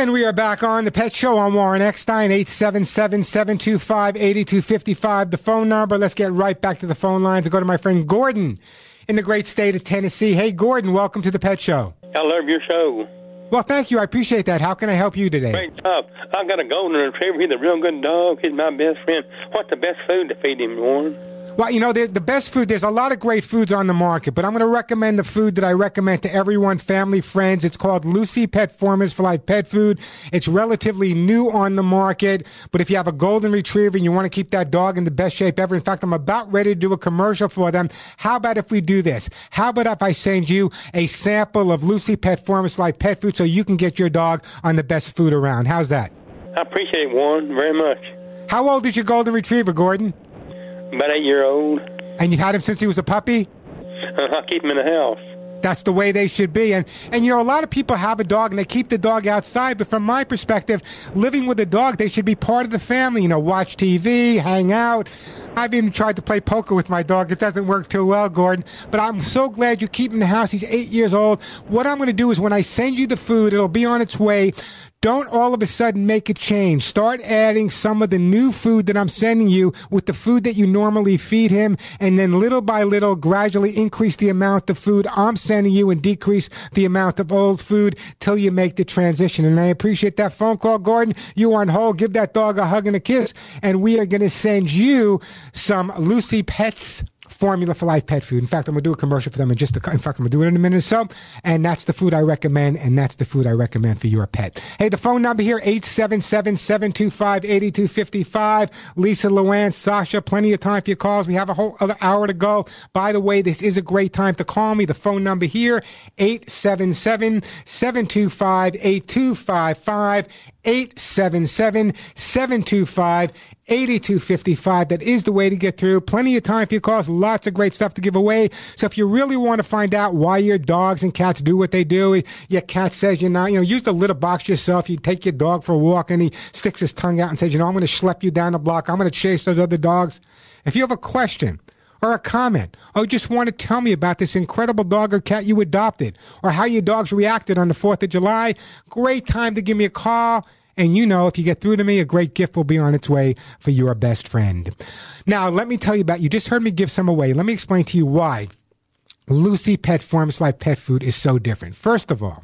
And we are back on the Pet Show on Warren Eckstein, 877-725-8255. The phone number. Let's get right back to the phone lines and go to my friend Gordon in the great state of Tennessee. Hey, Gordon, welcome to the Pet Show. I love your show. Well, thank you. I appreciate that. How can I help you today? Great job. I got a golden retriever. He's a real good dog. He's my best friend. What's the best food to feed him, Warren? Well, you know, the, the best food, there's a lot of great foods on the market, but I'm going to recommend the food that I recommend to everyone, family, friends. It's called Lucy Pet Formulas for Life Pet Food. It's relatively new on the market, but if you have a golden retriever and you want to keep that dog in the best shape ever, in fact, I'm about ready to do a commercial for them. How about if we do this? How about if I send you a sample of Lucy Pet Formulas for Life Pet Food so you can get your dog on the best food around? How's that? I appreciate it, Warren, very much. How old is your golden retriever, Gordon? About eight year old. And you've had him since he was a puppy? I keep him in the house. That's the way they should be. And, and you know, a lot of people have a dog and they keep the dog outside. But from my perspective, living with a dog, they should be part of the family. You know, watch TV, hang out. I've even tried to play poker with my dog. It doesn't work too well, Gordon. But I'm so glad you keep him in the house. He's eight years old. What I'm going to do is when I send you the food, it'll be on its way. Don't all of a sudden make a change. Start adding some of the new food that I'm sending you with the food that you normally feed him. And then little by little, gradually increase the amount of food I'm sending you and decrease the amount of old food till you make the transition. And I appreciate that phone call, Gordon. You on hold. Give that dog a hug and a kiss. And we are going to send you some Lucy Pets formula for life pet food. In fact, I'm gonna do a commercial for them in just a, in fact, I'm gonna do it in a minute or so. And that's the food I recommend, and that's the food I recommend for your pet. Hey, the phone number here, 877-725-8255. Lisa, Luann, Sasha, plenty of time for your calls. We have a whole other hour to go. By the way, this is a great time to call me. The phone number here, 877-725-8255. 877-725-8255. That is the way to get through. Plenty of time for your calls. Lots of great stuff to give away. So if you really want to find out why your dogs and cats do what they do, your cat says you're not, you know, use the litter box yourself. You take your dog for a walk and he sticks his tongue out and says, you know, I'm going to schlep you down the block. I'm going to chase those other dogs. If you have a question, or a comment, or just want to tell me about this incredible dog or cat you adopted, or how your dogs reacted on the 4th of July, great time to give me a call. And you know, if you get through to me, a great gift will be on its way for your best friend. Now, let me tell you about, you just heard me give some away. Let me explain to you why. Lucy Pet Formulas Life Pet Food is so different. First of all,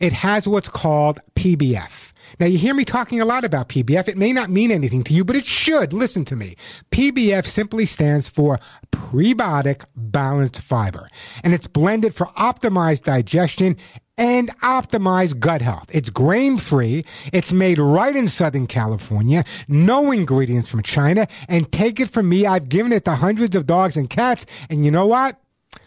it has what's called PBF. Now, you hear me talking a lot about PBF. It may not mean anything to you, but it should. Listen to me. PBF simply stands for prebiotic balanced fiber, and it's blended for optimized digestion and optimize gut health. It's grain free. It's made right in Southern California. No ingredients from China. And take it from me, I've given it to hundreds of dogs and cats. And you know what?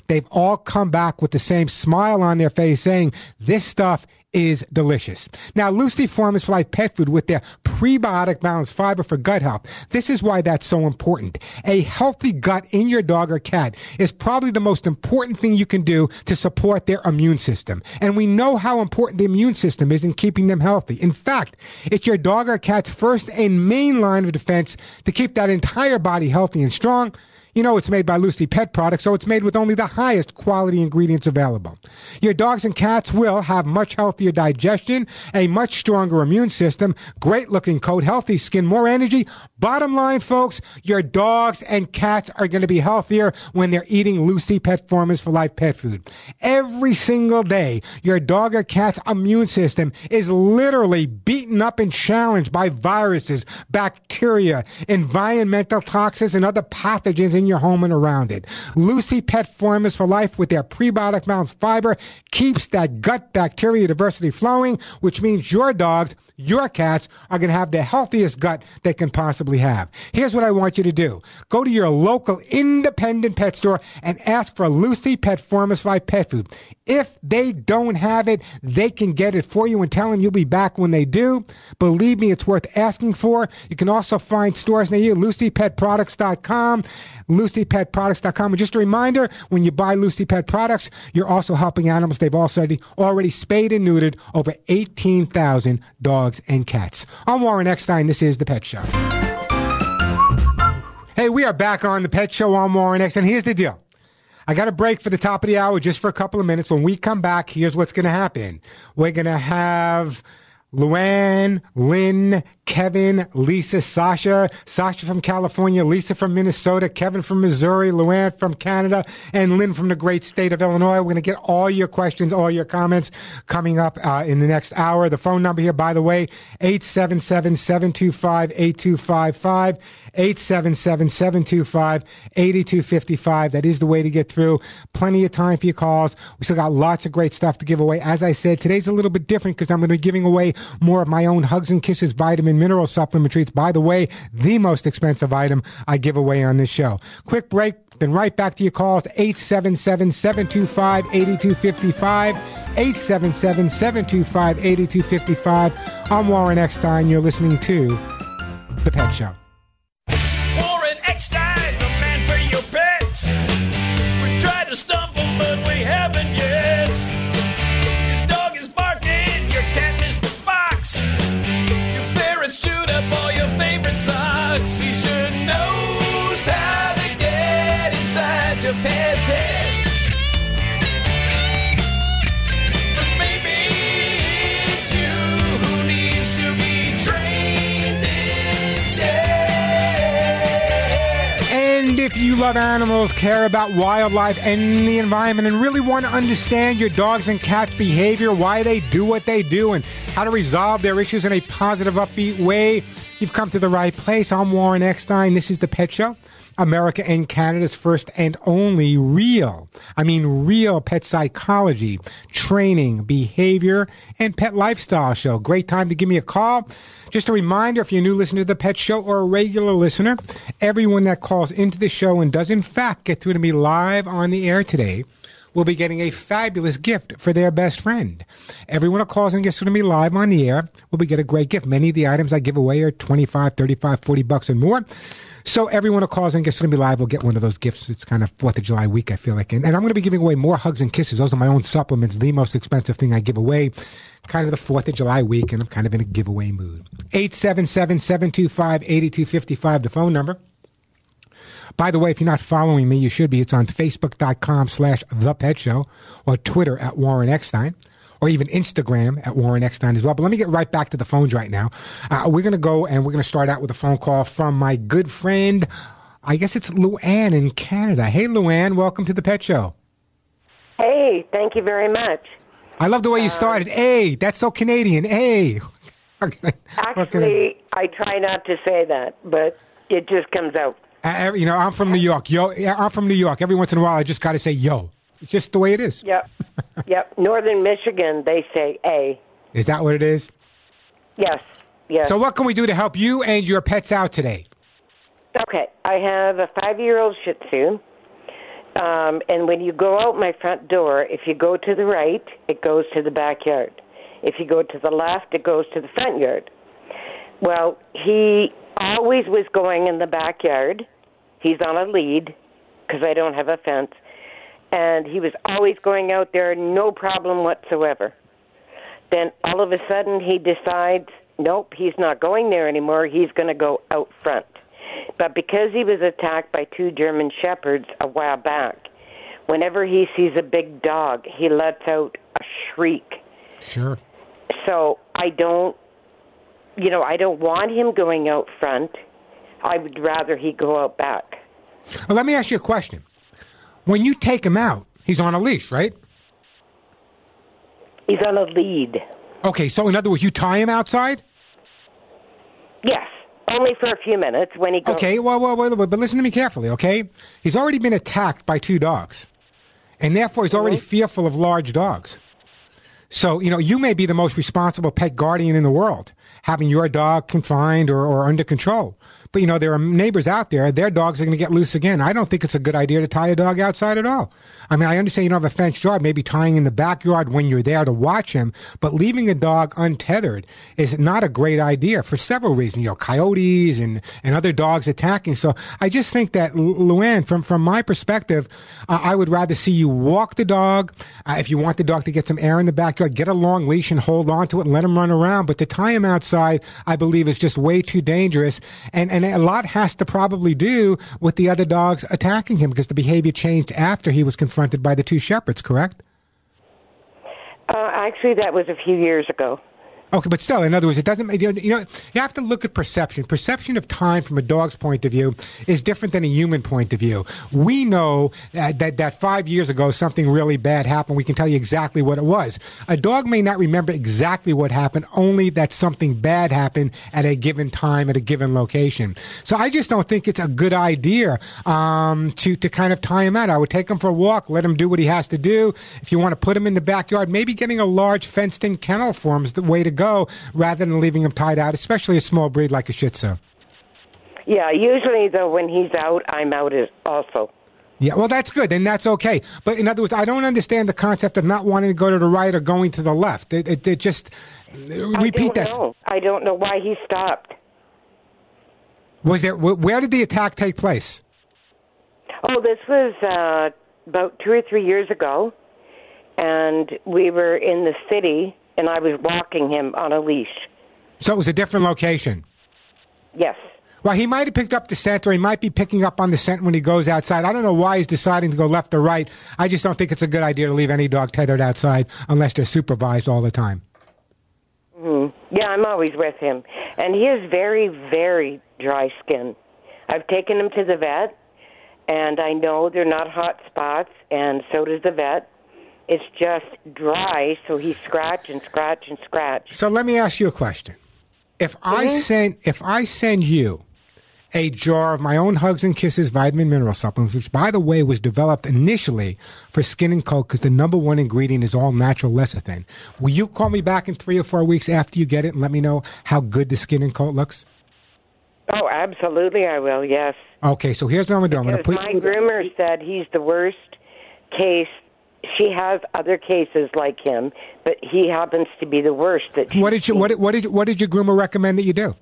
They've all come back with the same smile on their face saying, this stuff is delicious. Now, Lucy Formula for Life pet food with their prebiotic balanced fiber for gut health. This is why that's so important. A healthy gut in your dog or cat is probably the most important thing you can do to support their immune system. And we know how important the immune system is in keeping them healthy. In fact, it's your dog or cat's first and main line of defense to keep that entire body healthy and strong. You know it's made by Lucy Pet Products, so it's made with only the highest quality ingredients available. Your dogs and cats will have much healthier digestion, a much stronger immune system, great looking coat, healthy skin, more energy. Bottom line, folks, your dogs and cats are going to be healthier when they're eating Lucy Pet Formulas for Life pet food. Every single day, your dog or cat's immune system is literally beaten up and challenged by viruses, bacteria, environmental toxins, and other pathogens in your home and around it. Lucy Pet Formulas for Life with their prebiotic balanced fiber keeps that gut bacteria diversity flowing, which means your dogs, your cats are going to have the healthiest gut they can possibly have. Here's what I want you to do. Go to your local independent pet store and ask for Lucy Pet Formulas for Life pet food. If they don't have it, they can get it for you and tell them you'll be back when they do. Believe me, it's worth asking for. You can also find stores near you, LucyPetProducts.com, LucyPetProducts.com. And just a reminder, when you buy Lucy Pet products, you're also helping animals. They've already, spayed and neutered over 18,000 dogs and cats. I'm Warren Eckstein. This is The Pet Show. Hey, we are back on The Pet Show. I'm Warren Eckstein. Here's the deal. I got a break for the top of the hour just for a couple of minutes. When we come back, here's what's going to happen. We're going to have Luann, Lynn, Kevin, Lisa, Sasha, Sasha from California, Lisa from Minnesota, Kevin from Missouri, Luann from Canada, and Lynn from the great state of Illinois. We're going to get all your questions, all your comments coming up uh, in the next hour. The phone number here, by the way, 877-725-8255, 877-725-8255. That is the way to get through. Plenty of time for your calls. We still got lots of great stuff to give away. As I said, today's a little bit different because I'm going to be giving away more of my own Hugs and Kisses vitamin mineral supplement treats. By the way, the most expensive item I give away on this show. Quick break. Then right back to your calls, 877-725-8255, 877-725-8255. I'm Warren Eckstein. You're listening to The Pet Show. Love animals, care about wildlife and the environment, and really want to understand your dogs and cats' behavior, why they do what they do, and how to resolve their issues in a positive, upbeat way, you've come to the right place. I'm Warren Eckstein. This is The Pet Show. America and Canada's first and only real, I mean real pet psychology, training, behavior, and pet lifestyle show. Great time to give me a call. Just a reminder, if you're a new listener to the Pet Show or a regular listener, everyone that calls into the show and does in fact get through to me live on the air today will be getting a fabulous gift for their best friend. Everyone who calls and gets to me live on the air will be get a great gift. Many of the items I give away are 25, 35, 40 bucks and more. So everyone who calls and gets to me live will get one of those gifts. It's kind of Fourth of July week, I feel like. And, and I'm going to be giving away more hugs and kisses. Those are my own supplements, the most expensive thing I give away. Kind of the Fourth of July week, and I'm kind of in a giveaway mood. 877-725-8255, the phone number. By the way, if you're not following me, you should be. It's on Facebook.com slash The Pet Show or Twitter at Warren Eckstein or even Instagram at Warren Eckstein as well. But let me get right back to the phones right now. Uh, we're going to go and we're going to start out with a phone call from my good friend. I guess it's Luann in Canada. Hey, Luann, welcome to the Pet Show. Hey, thank you very much. I love the way you started. Hey, that's so Canadian. Hey. Actually, I try not to say that, but it just comes out. You know, I'm from New York. Yo, I'm from New York. Every once in a while, I just got to say yo. It's just the way it is. Yep. yep. Northern Michigan, they say A. Is that what it is? Yes. Yes. So, what can we do to help you and your pets out today? Okay. I have a five year old Shih Tzu. Um, and when you go out my front door, if you go to the right, it goes to the backyard. If you go to the left, it goes to the front yard. Well, he always was going in the backyard. He's on a lead because I don't have a fence. And he was always going out there, no problem whatsoever. Then all of a sudden he decides, nope, he's not going there anymore. He's going to go out front. But because he was attacked by two German shepherds a while back, whenever he sees a big dog, he lets out a shriek. Sure. So I don't, you know, I don't want him going out front. I would rather he go out back. Well, let me ask you a question. When you take him out, he's on a leash, right? He's on a lead. Okay, so in other words, you tie him outside? Yes, only for a few minutes when he goes. Okay, well, well, well, but listen to me carefully, okay? He's already been attacked by two dogs, and therefore he's already mm-hmm. fearful of large dogs. So, you know, you may be the most responsible pet guardian in the world, having your dog confined or, or under control. But, you know, there are neighbors out there, their dogs are going to get loose again. I don't think it's a good idea to tie a dog outside at all. I mean, I understand you don't have a fenced yard, maybe tying in the backyard when you're there to watch him, but leaving a dog untethered is not a great idea for several reasons. You know, coyotes and, and other dogs attacking. So I just think that, Lu- Luann, from, from my perspective, uh, I would rather see you walk the dog. Uh, if you want the dog to get some air in the backyard, get a long leash and hold on to it and let him run around. But to tie him outside, I believe is just way too dangerous. And, and a lot has to probably do with the other dogs attacking him because the behavior changed after he was confronted by the two shepherds, correct? Uh, actually, that was a few years ago. Okay, but still, in other words, it doesn't. You know, you have to look at perception. Perception of time from a dog's point of view is different than a human point of view. We know that that, that five years ago something really bad happened. We can tell you exactly what it was. A dog may not remember exactly what happened, only that something bad happened at a given time at a given location. So I just don't think it's a good idea um, to to kind of tie him out. I would take him for a walk, let him do what he has to do. If you want to put him in the backyard, maybe getting a large fenced-in kennel for him is the way to go, rather than leaving him tied out, especially a small breed like a Shih Tzu. Yeah, usually though when he's out, I'm out also. Yeah, well, that's good, and that's okay. But in other words, I don't understand the concept of not wanting to go to the right or going to the left. It, it, it just repeat I don't that. Know. I don't know why he stopped. Was there? Where did the attack take place? Oh, this was uh, about two or three years ago, and we were in the city, and I was walking him on a leash. So it was a different location. Yes. Well, he might have picked up the scent, or he might be picking up on the scent when he goes outside. I don't know why he's deciding to go left or right. I just don't think it's a good idea to leave any dog tethered outside unless they're supervised all the time. hmm Yeah, I'm always with him, and he is very, very dry skin. I've taken him to the vet, and I know they're not hot spots, and so does the vet. It's just dry, so he scratch and scratch and scratch. So let me ask you a question. If I Mhm. send if I send you a jar of my own Hugs and Kisses vitamin mineral supplements, which by the way was developed initially for skin and coat because the number one ingredient is all natural lecithin. Will you call me back in three or four weeks after you get it and let me know how good the skin and coat looks? Oh, absolutely, I will. Yes. Okay, so here's what I'm gonna do. I'm gonna put my groomer said he's the worst case. She has other cases like him, but he happens to be the worst. That what did you what did, what did what did your groomer recommend that you do?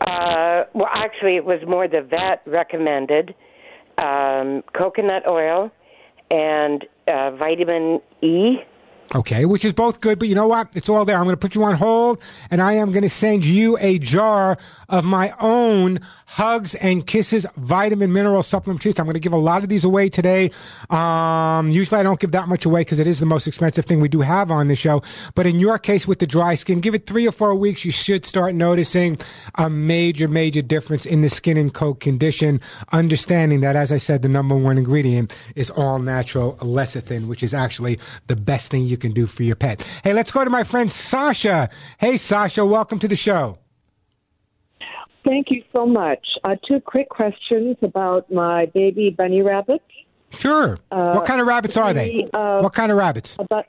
Uh, well, actually, it was more the vet recommended um, coconut oil and uh, vitamin E. Okay, which is both good, but you know what? It's all there. I'm going to put you on hold, and I am going to send you a jar of my own Hugs and Kisses vitamin mineral supplement treats. I'm going to give a lot of these away today. Um, usually I don't give that much away because it is the most expensive thing we do have on the show. But in your case with the dry skin, give it three or four weeks. You should start noticing a major, major difference in the skin and coat condition. Understanding that, as I said, the number one ingredient is all natural lecithin, which is actually the best thing you can do for your pet. Hey, let's go to my friend Sasha. Hey, Sasha, welcome to the show. Thank you so much. Uh, two quick questions about my baby bunny rabbit. Sure. Uh, what kind of rabbits are they? uh, what kind of rabbits? About,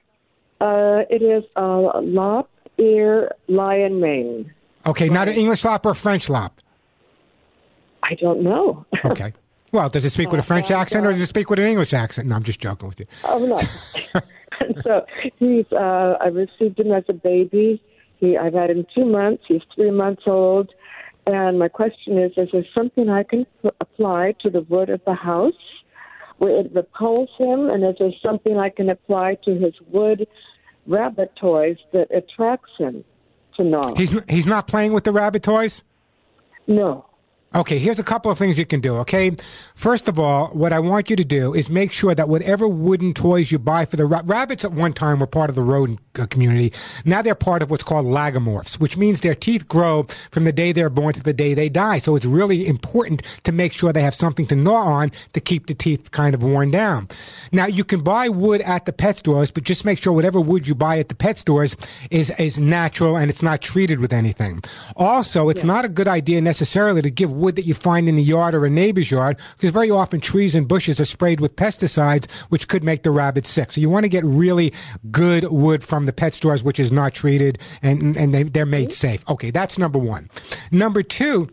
uh, it is a lop ear lion mane. Okay, not an English lop or a French lop. I don't know. Okay. Well, does it speak with a French and, accent or uh, does it speak with an English accent? No, I'm just joking with you. Oh no. and so he's. Uh, I received him as a baby. He, I've had him two months. He's three months old. And my question is: Is there something I can p- apply to the wood of the house where it repels him? And is there something I can apply to his wood rabbit toys that attracts him to gnaw? He's he's not playing with the rabbit toys. No. Okay, here's a couple of things you can do, okay? First of all, what I want you to do is make sure that whatever wooden toys you buy for the ra- rabbits at one time were part of the rodent uh, community. Now they're part of what's called lagomorphs, which means their teeth grow from the day they're born to the day they die. So it's really important to make sure they have something to gnaw on to keep the teeth kind of worn down. Now you can buy wood at the pet stores, but just make sure whatever wood you buy at the pet stores is is natural and it's not treated with anything. Also, it's not a good idea necessarily to give wood that you find in the yard or a neighbor's yard because very often trees and bushes are sprayed with pesticides which could make the rabbits sick. So you want to get really good wood from the pet stores which is not treated and and they, they're made mm-hmm. safe. Okay, that's number 1. Number 2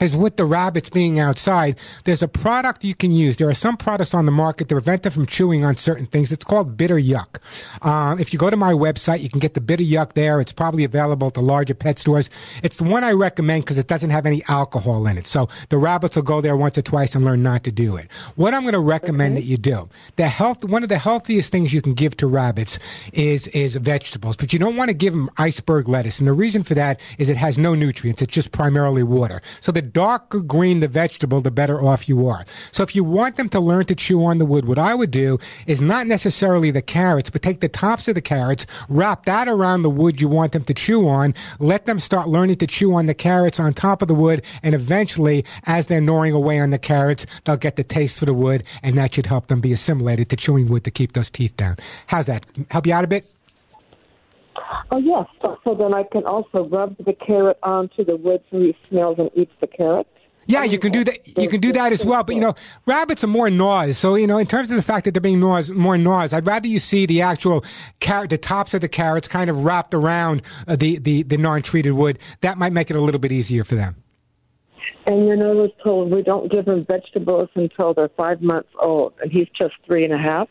is with the rabbits being outside, there's a product you can use. There are some products on the market to prevent them from chewing on certain things. It's called Bitter Yuck. Um, if you go to my website, you can get the Bitter Yuck there. It's probably available at the larger pet stores. It's the one I recommend because it doesn't have any alcohol in it. So the rabbits will go there once or twice and learn not to do it. What I'm going to recommend that you do, the health, one of the healthiest things you can give to rabbits is, is vegetables, but you don't want to give them iceberg lettuce. And the reason for that is it has no nutrients. It's just primarily water. So the darker green the vegetable, the better off you are. So if you want them to learn to chew on the wood, what I would do is not necessarily the carrots, but take the tops of the carrots, wrap that around the wood you want them to chew on, let them start learning to chew on the carrots on top of the wood, and eventually, as they're gnawing away on the carrots, they'll get the taste for the wood, and that should help them be assimilated to chewing wood to keep those teeth down. How's that? Help you out a bit? Oh yes. So, so then I can also rub the carrot onto the wood so he smells and eats the carrot. Yeah, you can do that. You can do that as well. But you know, rabbits are more gnaws. So you know, in terms of the fact that they're being gnaws, more gnaws, I'd rather you see the actual carrot, the tops of the carrots, kind of wrapped around uh, the the the non-treated wood. That might make it a little bit easier for them. And you know, we're told we don't give him vegetables until they're five months old, and he's just three and a half.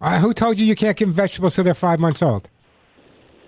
Uh, who told you you can't give them vegetables till they're five months old?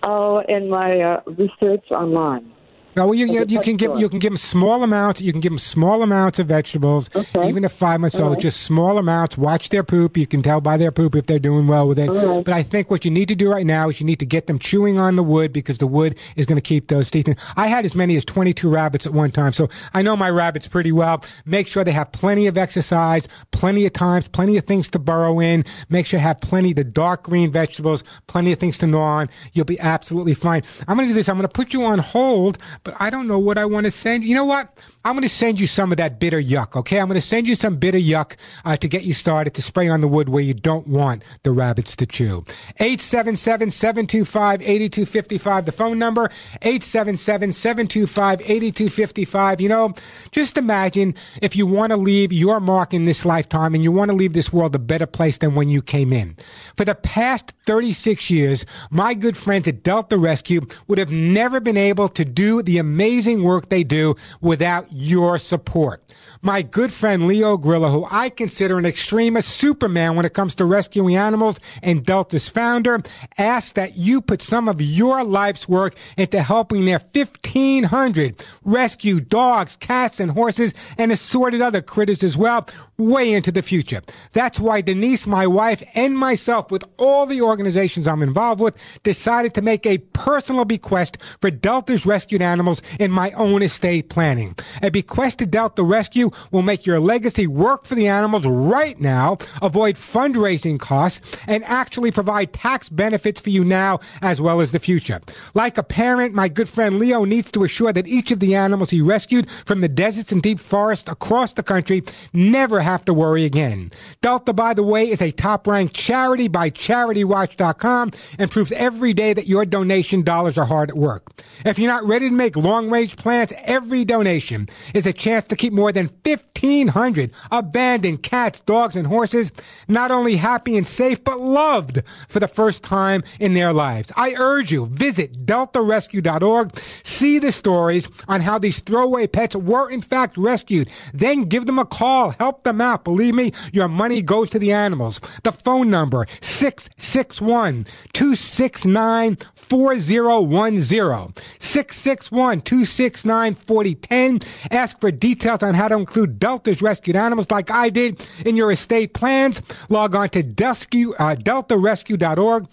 Oh, in my uh, research online. No, well, you, you, you can give you can give them small amounts. You can give them small amounts of vegetables, even if five months All old. right. Just small amounts. Watch their poop. You can tell by their poop if they're doing well with it. Right. But I think what you need to do right now is you need to get them chewing on the wood because the wood is going to keep those teeth. in. I had as many as twenty two rabbits at one time, so I know my rabbits pretty well. Make sure they have plenty of exercise, plenty of times, plenty of things to burrow in. Make sure you have plenty of the dark green vegetables, plenty of things to gnaw on. You'll be absolutely fine. I'm going to do this. I'm going to put you on hold, but I don't know what I want to send. You know what? I'm going to send you some of that bitter yuck. Okay, I'm going to send you some bitter yuck uh, to get you started to spray on the wood where you don't want the rabbits to chew. 877-725-8255. The phone number 877-725-8255. You know, just imagine if you want to leave your mark in this lifetime and you want to leave this world a better place than when you came in. For the past 36 years, my good friends at Delta Rescue would have never been able to do the amazing work they do without your support. My good friend Leo Grillo, who I consider an extremist superman when it comes to rescuing animals and Delta's founder, asked that you put some of your life's work into helping their 1,500 rescue dogs, cats, and horses and assorted other critters as well way into the future. That's why Denise, my wife, and myself, with all the organizations I'm involved with, decided to make a personal bequest for Delta's rescued animals in my own estate planning. A bequest to Delta Rescue will make your legacy work for the animals right now, avoid fundraising costs, and actually provide tax benefits for you now as well as the future. Like a parent, my good friend Leo needs to assure that each of the animals he rescued from the deserts and deep forests across the country never have to worry again. Delta, by the way, is a top ranked charity by CharityWatch.com and proves every day that your donation dollars are hard at work. If you're not ready to make long range plans, every donation is a chance to keep more than 1,500 abandoned cats, dogs, and horses not only happy and safe, but loved for the first time in their lives. I urge you, visit deltarescue.org, See the stories on how these throwaway pets were in fact rescued. Then give them a call. Help them out. Believe me, your money goes to the animals. The phone number 661 269 4010. 661 269 4010. Ask for details on how to include Delta's rescued animals like I did in your estate plans. Log on to Descu, uh, deltarescue.org.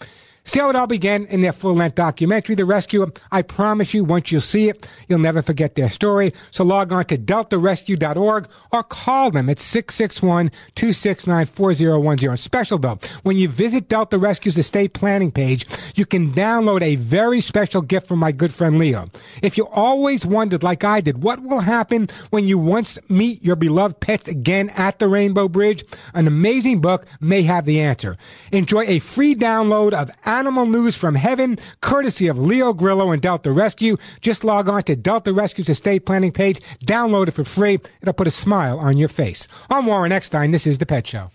See how it all began in their full length documentary, The Rescue. I promise you, once you see it, you'll never forget their story. So log on to deltarescue.org or call them at 661 269 4010. Special though, when you visit Delta Rescue's estate planning page, you can download a very special gift from my good friend Leo. If you always wondered, like I did, what will happen when you once meet your beloved pets again at the Rainbow Bridge, an amazing book may have the answer. Enjoy a free download of Animal News from Heaven, courtesy of Leo Grillo and Delta Rescue. Just log on to Delta Rescue's estate planning page, download it for free. It'll put a smile on your face. I'm Warren Eckstein. This is The Pet Show.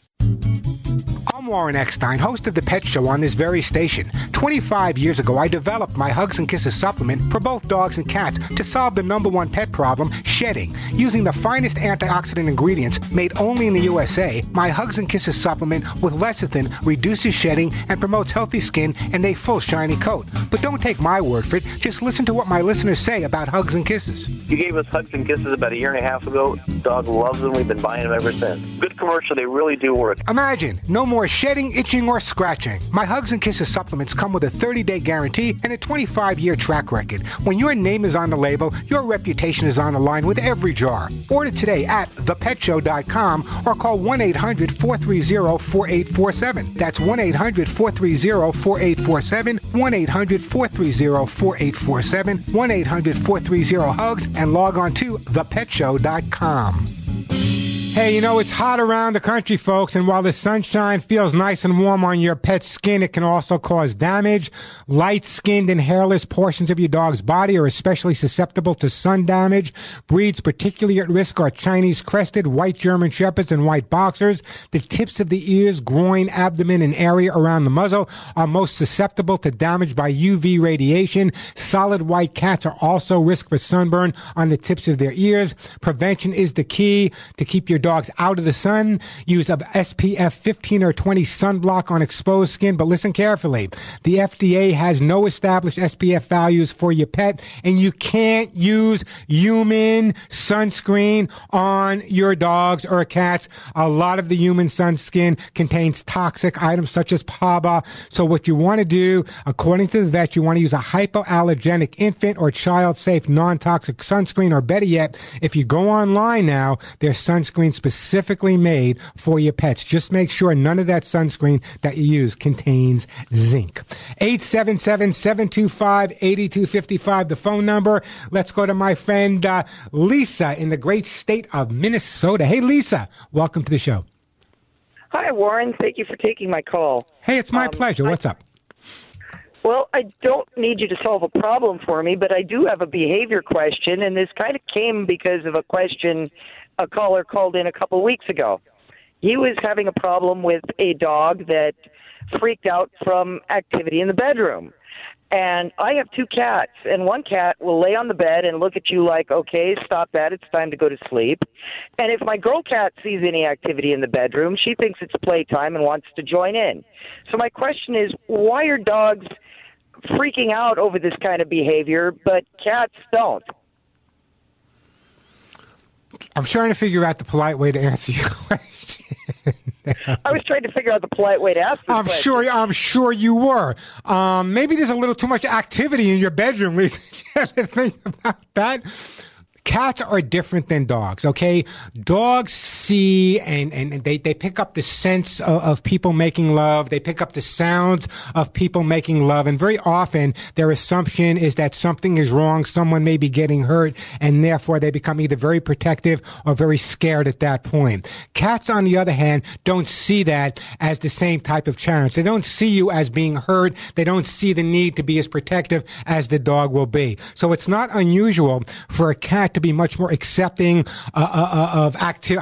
I'm Warren Eckstein, host of The Pet Show on this very station. 25 years ago, I developed my Hugs and Kisses supplement for both dogs and cats to solve the number one pet problem, shedding. Using the finest antioxidant ingredients made only in the USA, my Hugs and Kisses supplement with lecithin reduces shedding and promotes healthy skin and a full shiny coat. But don't take my word for it, just listen to what my listeners say about Hugs and Kisses. You gave us Hugs and Kisses about a year and a half ago. Dog loves them. We've been buying them ever since. Good commercial. They really do work. Imagine no more shedding, itching, or scratching. My Hugs and Kisses supplements come with a 30 day guarantee and a 25 year track record. When your name is on the label, your reputation is on the line with every jar. Order today at thepetshow.com or call 1 800 430 4847. That's 1 800 430 4847. 1 800 430 4847. 1 800 430 HUGS and log on to thepetshow.com. Hey, you know, it's hot around the country, folks, and while the sunshine feels nice and warm on your pet's skin, it can also cause damage. Light skinned and hairless portions of your dog's body are especially susceptible to sun damage. Breeds particularly at risk are Chinese crested, white German shepherds, and white boxers. The tips of the ears, groin, abdomen, and area around the muzzle are most susceptible to damage by UV radiation. Solid white cats are also risk for sunburn on the tips of their ears. Prevention is the key to keep your dogs out of the sun. Use of SPF 15 or 20 sunblock on exposed skin, but listen carefully. The FDA has no established SPF values for your pet, and you can't use human sunscreen on your dogs or cats. A lot of the human sunscreen contains toxic items such as PABA. So what you want to do, according to the vet, you want to use a hypoallergenic infant or child safe non-toxic sunscreen, or better yet, if you go online now, there's sunscreen specifically made for your pets. Just make sure none of that sunscreen that you use contains zinc. 877-725-8255, the phone number. Let's go to my friend uh, Lisa in the great state of Minnesota. Hey, Lisa, welcome to the show. Hi, Warren. Thank you for taking my call. Hey, it's my Um, pleasure. What's up? Well, I don't need you to solve a problem for me, but I do have a behavior question, and this kind of came because of a question a caller called in a couple weeks ago. He was having a problem with a dog that freaked out from activity in the bedroom. And I have two cats, and one cat will lay on the bed and look at you like, okay, stop that, it's time to go to sleep. And if my girl cat sees any activity in the bedroom, she thinks it's playtime and wants to join in. So my question is, why are dogs freaking out over this kind of behavior, but cats don't? I'm trying to figure out the polite way to answer your question. I was trying to figure out the polite way to ask I'm question. sure. I'm sure you were. Um, maybe there's a little too much activity in your bedroom. Lisa. You have to think about that. Cats are different than dogs, okay? Dogs see and, and they, they pick up the sense of, of people making love. They pick up the sounds of people making love. And very often their assumption is that something is wrong. Someone may be getting hurt and therefore they become either very protective or very scared at that point. Cats, on the other hand, don't see that as the same type of challenge. They don't see you as being hurt. They don't see the need to be as protective as the dog will be. So it's not unusual for a cat to be much more accepting uh, uh, uh, of active.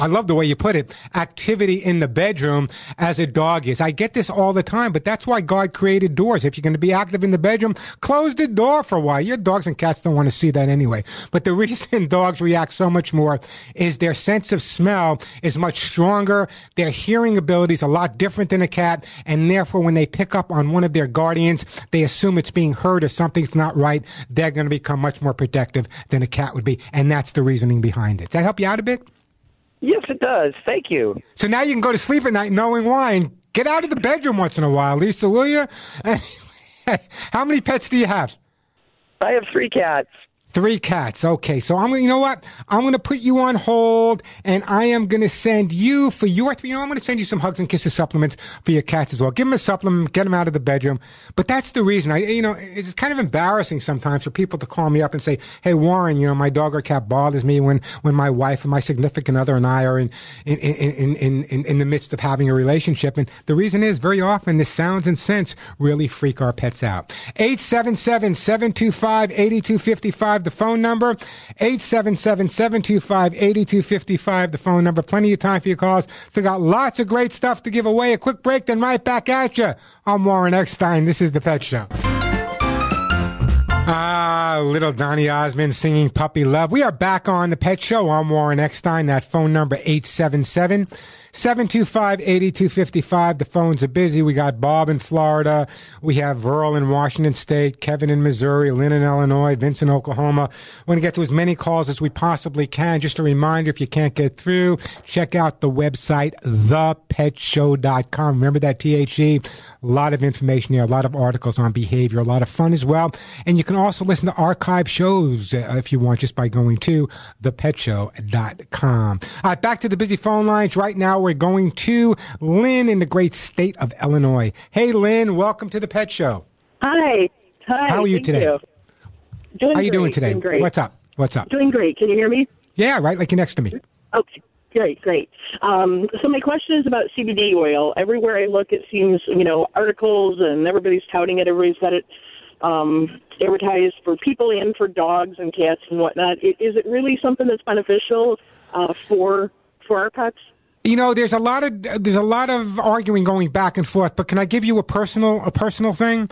I love the way you put it, activity in the bedroom as a dog is. I get this all the time, but that's why God created doors. If you're going to be active in the bedroom, close the door for a while. Your dogs and cats don't want to see that anyway. But the reason dogs react so much more is their sense of smell is much stronger. Their hearing ability is a lot different than a cat, and therefore, when they pick up on one of their guardians, they assume it's being heard or something's not right. They're going to become much more protective than a cat would be, and that's the reasoning behind it. Does that help you out a bit? Yes, it does. Thank you. So now you can go to sleep at night knowing why, and get out of the bedroom once in a while, Lisa, will you? How many pets do you have? I have three cats. Three cats. Okay, so I'm gonna. You know what? I'm gonna put you on hold, and I am gonna send you for your. You know, I'm gonna send you some hugs and kisses supplements for your cats as well. Give them a supplement, get them out of the bedroom. But that's the reason. I, you know, it's kind of embarrassing sometimes for people to call me up and say, "Hey, Warren, you know, my dog or cat bothers me when when my wife and my significant other and I are in in in in in, in the midst of having a relationship." And the reason is very often the sounds and scents really freak our pets out. 877 725 8255 the phone number 877-725-8255 the phone number plenty of time for your calls we got lots of great stuff to give away a quick break then right back at you i'm warren eckstein this is the pet show Ah, little Donny Osmond singing Puppy Love. We are back on the Pet Show. I'm Warren Eckstein. That phone number 877 725 8255. The phones are busy. We got Bob in Florida. We have Earl in Washington State, Kevin in Missouri, Lynn in Illinois, Vince in Oklahoma. We're going to get to as many calls as we possibly can. Just a reminder if you can't get through, check out the website, thepetshow.com. Remember that THE? A lot of information there, a lot of articles on behavior, a lot of fun as well. And you can also listen to archive shows uh, if you want just by going to thepetshow.com. All right, back to the busy phone lines. Right now, we're going to Lynn in the great state of Illinois. Hey, Lynn, welcome to the Pet Show. Hi. Hi. How are you today? You. Doing How are you doing today? Doing great. What's up? What's up? Doing great. Can you hear me? Yeah, right, like you're next to me. Okay. Great, great. Um, so my question is about CBD oil. Everywhere I look, it seems you know articles and everybody's touting it. Everybody's got it um, advertised for people and for dogs and cats and whatnot. Is it really something that's beneficial uh, for for our pets? You know, there's a lot of there's a lot of arguing going back and forth. But can I give you a personal a personal thing?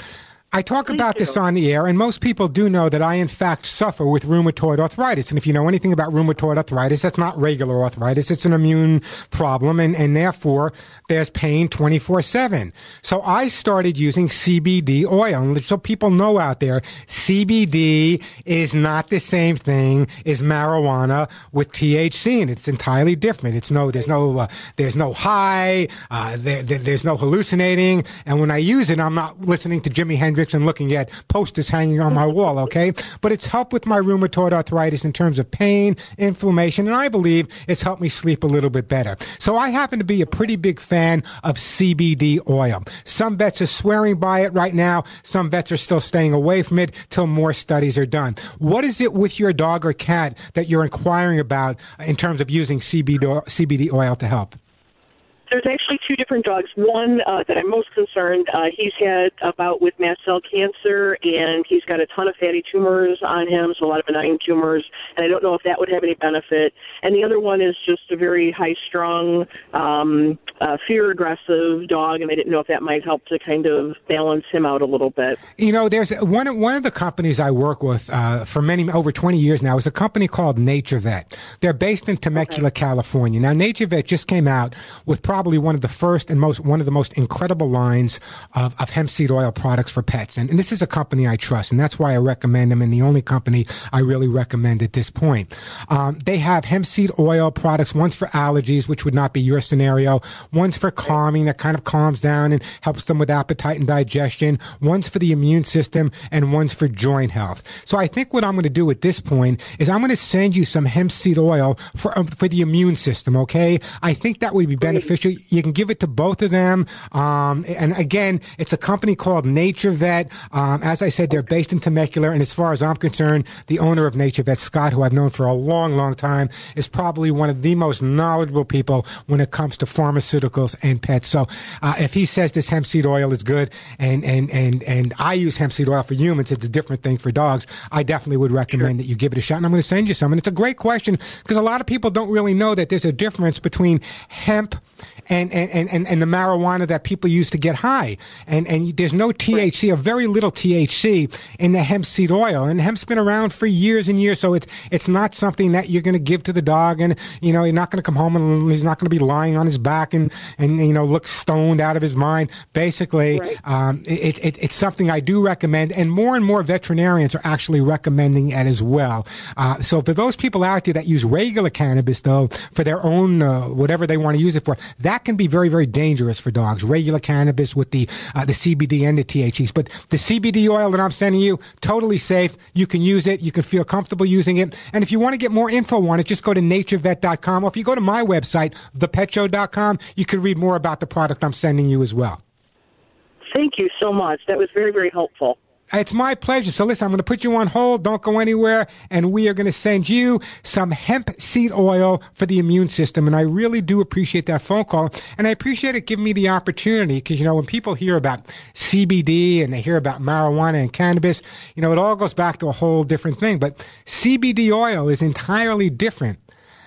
I talk about this on the air, and most people do know that I, in fact, suffer with rheumatoid arthritis. And if you know anything about rheumatoid arthritis, that's not regular arthritis. It's an immune problem, and, and therefore there's pain 24 7. So I started using CBD oil. And so people know out there, CBD is not the same thing as marijuana with THC, and it's entirely different. It's no, there's no, uh, there's no high, uh, there, there- there's no hallucinating. And when I use it, I'm not listening to Jimi Hendrix and looking at posters hanging on my wall, okay? But it's helped with my rheumatoid arthritis in terms of pain, inflammation, and I believe it's helped me sleep a little bit better. So I happen to be a pretty big fan of CBD oil. Some vets are swearing by it right now. Some vets are still staying away from it till more studies are done. What is it with your dog or cat that you're inquiring about in terms of using CBD, oil- CBD oil to help? There's actually two different dogs. One uh, that I'm most concerned, uh, he's had a bout with mast cell cancer, and he's got a ton of fatty tumors on him, so a lot of benign tumors, and I don't know if that would have any benefit. And the other one is just a very high-strung, um, uh, fear-aggressive dog, and I didn't know if that might help to kind of balance him out a little bit. You know, there's one of, one of the companies I work with uh, for many over 20 years now is a company called NaturVet. They're based in Temecula, California. Now, NaturVet just came out with probably one of the first and most one of the most incredible lines of, of hemp seed oil products for pets. And, and this is a company I trust, and that's why I recommend them. And the only company I really recommend at this point. Um, they have hemp seed oil products. One's for allergies, which would not be your scenario. One's for calming, that kind of calms down and helps them with appetite and digestion. One's for the immune system, and one's for joint health. So I think what I'm going to do at this point is I'm going to send you some hemp seed oil for um, for the immune system. Okay, I think that would be beneficial you, you can give it to both of them. Um, and again, it's a company called NaturVet. Um, as I said, they're based in Temecula. And as far as I'm concerned, the owner of NaturVet, Scott, who I've known for a long, long time, is probably one of the most knowledgeable people when it comes to pharmaceuticals and pets. So, uh, if he says this hemp seed oil is good and, and, and, and I use hemp seed oil for humans, it's a different thing for dogs. I definitely would recommend that you give it a shot. And I'm going to send you some. And it's a great question because a lot of people don't really know that there's a difference between hemp and, and, and, and the marijuana that people use to get high. And, and there's no THC or very little THC in the hemp seed oil. And hemp's been around for years and years. So it's, it's not something that you're going to give to the dog. And, you know, you're not going to come home and he's not going to be lying on his back and, and, you know, look stoned out of his mind. Basically, um, it, it, it's something I do recommend. And more and more veterinarians are actually recommending it as well. Uh, so for those people out there that use regular cannabis, though, for their own, uh, whatever they want to use it for, that can be very, very dangerous for dogs. Regular cannabis with the, uh, the CBD and the THCs. But the CBD oil that I'm sending you, totally safe. You can use it. You can feel comfortable using it. And if you want to get more info on it, just go to naturvet.com. Or if you go to my website, thepetshow.com, you can read more about the product I'm sending you as well. Thank you so much. That was very, very helpful. It's my pleasure. So listen, I'm going to put you on hold. Don't go anywhere. And we are going to send you some hemp seed oil for the immune system. And I really do appreciate that phone call. And I appreciate it giving me the opportunity because, you know, when people hear about CBD and they hear about marijuana and cannabis, you know, it all goes back to a whole different thing. But CBD oil is entirely different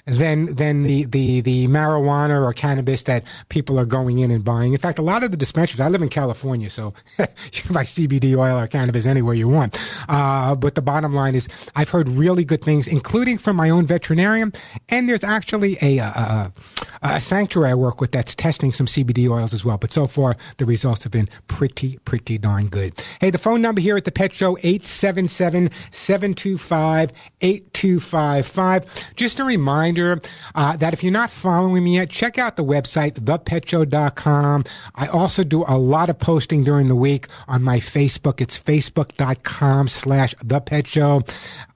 than than the, the the marijuana or cannabis that people are going in and buying. In fact, a lot of the dispensaries. I live in California, so you can buy CBD oil or cannabis anywhere you want. Uh, but the bottom line is, I've heard really good things, including from my own veterinarian. And there's actually a a, a sanctuary I work with that's testing some CBD oils as well. But so far, the results have been pretty pretty darn good. Hey, the phone number here at the Pet Show 877-725-8255. Just a reminder uh, that if you're not following me yet, check out the website, thepetshow.com. I also do a lot of posting during the week on my Facebook. It's facebook.com slash thepetshow.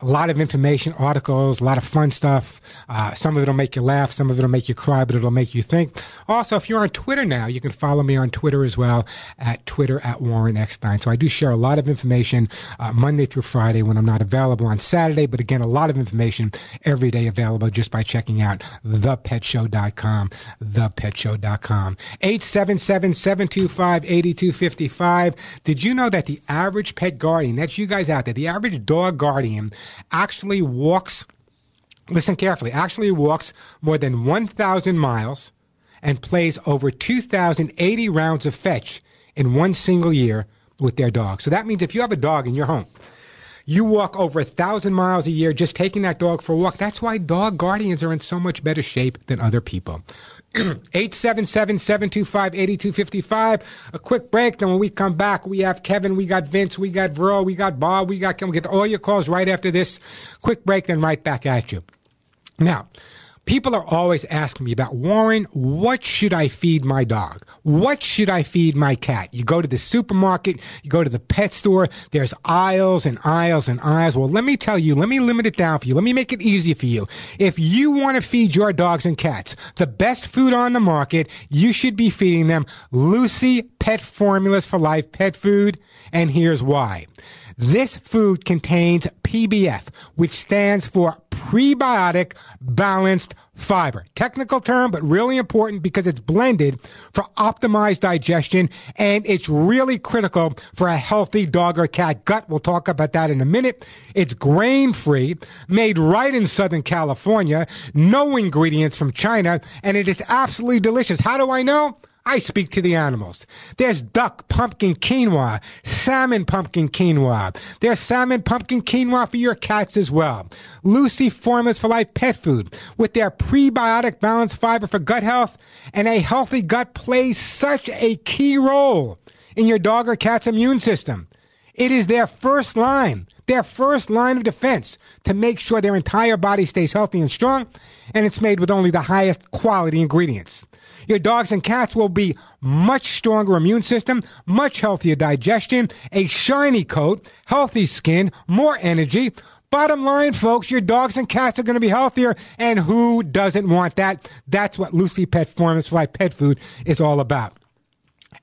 A lot of information, articles, a lot of fun stuff. Uh, some of it will make you laugh, some of it will make you cry, but it'll make you think. Also, if you're on Twitter now, you can follow me on Twitter as well at Twitter at Warren Eckstein. So I do share a lot of information uh, Monday through Friday when I'm not available on Saturday, but again, a lot of information every day available just by checking out thepetshow.com, thepetshow.com. 877-725-8255. Did you know that the average pet guardian, that's you guys out there, the average dog guardian actually walks, listen carefully, actually walks more than 1,000 miles and plays over 2,080 rounds of fetch in one single year with their dog. So that means if you have a dog in your home, you walk over a thousand miles a year just taking that dog for a walk. That's why dog guardians are in so much better shape than other people. 877-725-8255. A quick break. Then when we come back, we have Kevin, we got Vince, we got Verl, we got Bob, we got, we'll get all your calls right after this quick break, then right back at you. Now, people are always asking me about Warren, what should I feed my dog? What should I feed my cat? You go to the supermarket, you go to the pet store, there's aisles and aisles and aisles. Well, let me tell you, let me limit it down for you. Let me make it easy for you. If you want to feed your dogs and cats the best food on the market, you should be feeding them Lucy Pet Formulas for Life pet food. And here's why. This food contains PBF, which stands for prebiotic balanced fiber. Technical term, but really important because it's blended for optimized digestion and it's really critical for a healthy dog or cat gut. We'll talk about that in a minute. It's grain free, made right in Southern California, no ingredients from China, and it is absolutely delicious. How do I know? I speak to the animals. There's duck pumpkin quinoa, salmon pumpkin quinoa. There's salmon pumpkin quinoa for your cats as well. Lucy Formulas for Life pet food with their prebiotic balanced fiber for gut health and a healthy gut plays such a key role in your dog or cat's immune system. It is their first line, their first line of defense to make sure their entire body stays healthy and strong, and it's made with only the highest quality ingredients. Your dogs and cats will be much stronger immune system, much healthier digestion, a shiny coat, healthy skin, more energy, Bottom line, folks, your dogs and cats are going to be healthier, and who doesn't want that? That's what Lucy Pet Formulas for Pet Food is all about.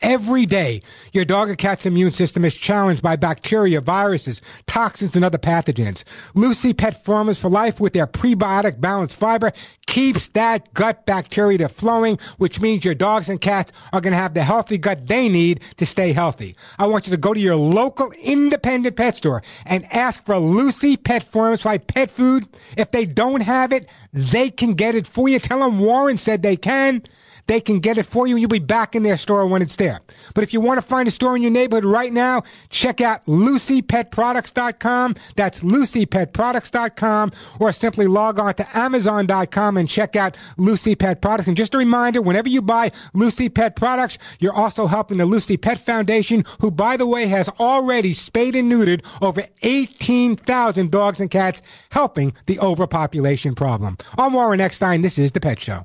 Every day, your dog or cat's immune system is challenged by bacteria, viruses, toxins, and other pathogens. Lucy Pet Formulas for Life with their prebiotic balanced fiber keeps that gut bacteria flowing, which means your dogs and cats are going to have the healthy gut they need to stay healthy. I want you to go to your local independent pet store and ask for Lucy Pet Formulas for Life pet food. If they don't have it, they can get it for you. Tell them Warren said they can. They can get it for you and you'll be back in their store when it's there. But if you want to find a store in your neighborhood right now, check out lucypetproducts.com. That's lucypetproducts.com or simply log on to amazon.com and check out Lucy Pet Products. And just a reminder, whenever you buy Lucy Pet Products, you're also helping the Lucy Pet Foundation, who by the way has already spayed and neutered over 18,000 dogs and cats, helping the overpopulation problem. I'm Warren Eckstein. This is The Pet Show.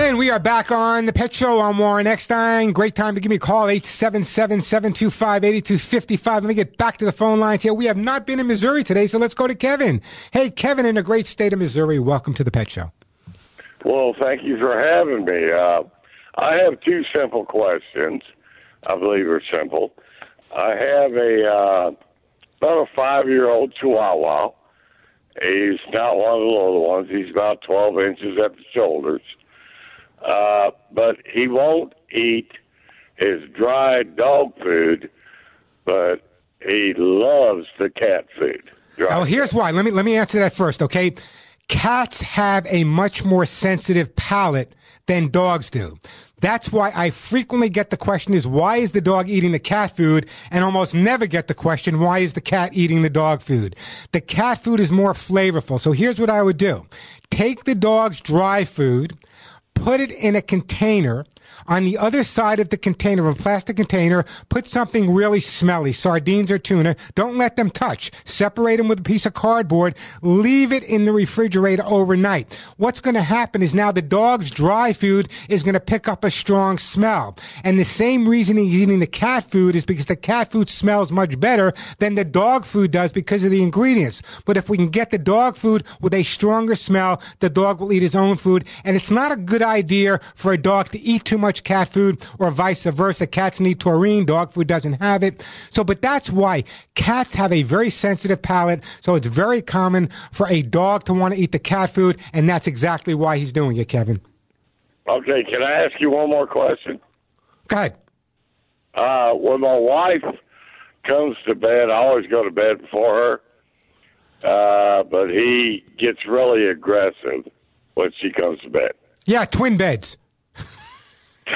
And we are back on the Pet Show. I'm Warren Eckstein. Great time to give me a call, 877-725-8255. Let me get back to the phone lines here. We have not been in Missouri today, so let's go to Kevin. Hey, Kevin in the great state of Missouri. Welcome to the Pet Show. Well, thank you for having me. Uh, I have two simple questions. I believe are simple. I have a uh, about a five-year-old Chihuahua. He's not one of the little ones. He's about 12 inches at the shoulders. Uh, but he won't eat his dry dog food, but he loves the cat food. Oh, here's why. Let me let me answer that first, okay? Cats have a much more sensitive palate than dogs do. That's why I frequently get the question is why is the dog eating the cat food and almost never get the question why is the cat eating the dog food. The cat food is more flavorful. So here's what I would do. Take the dog's dry food, put it in a container. On the other side of the container, of a plastic container, put something really smelly, sardines or tuna. Don't let them touch. Separate them with a piece of cardboard. Leave it in the refrigerator overnight. What's going to happen is now the dog's dry food is going to pick up a strong smell. And the same reason he's eating the cat food is because the cat food smells much better than the dog food does because of the ingredients. But if we can get the dog food with a stronger smell, the dog will eat his own food. And it's not a good idea for a dog to eat too much cat food or vice versa. Cats need taurine, dog food doesn't have it. So, but that's why cats have a very sensitive palate. So it's very common for a dog to want to eat the cat food. And that's exactly why he's doing it, Kevin. Okay, can I ask you one more question? Go ahead. Uh, when my wife comes to bed, I always go to bed before her, uh, but he gets really aggressive when she comes to bed. Yeah, twin beds.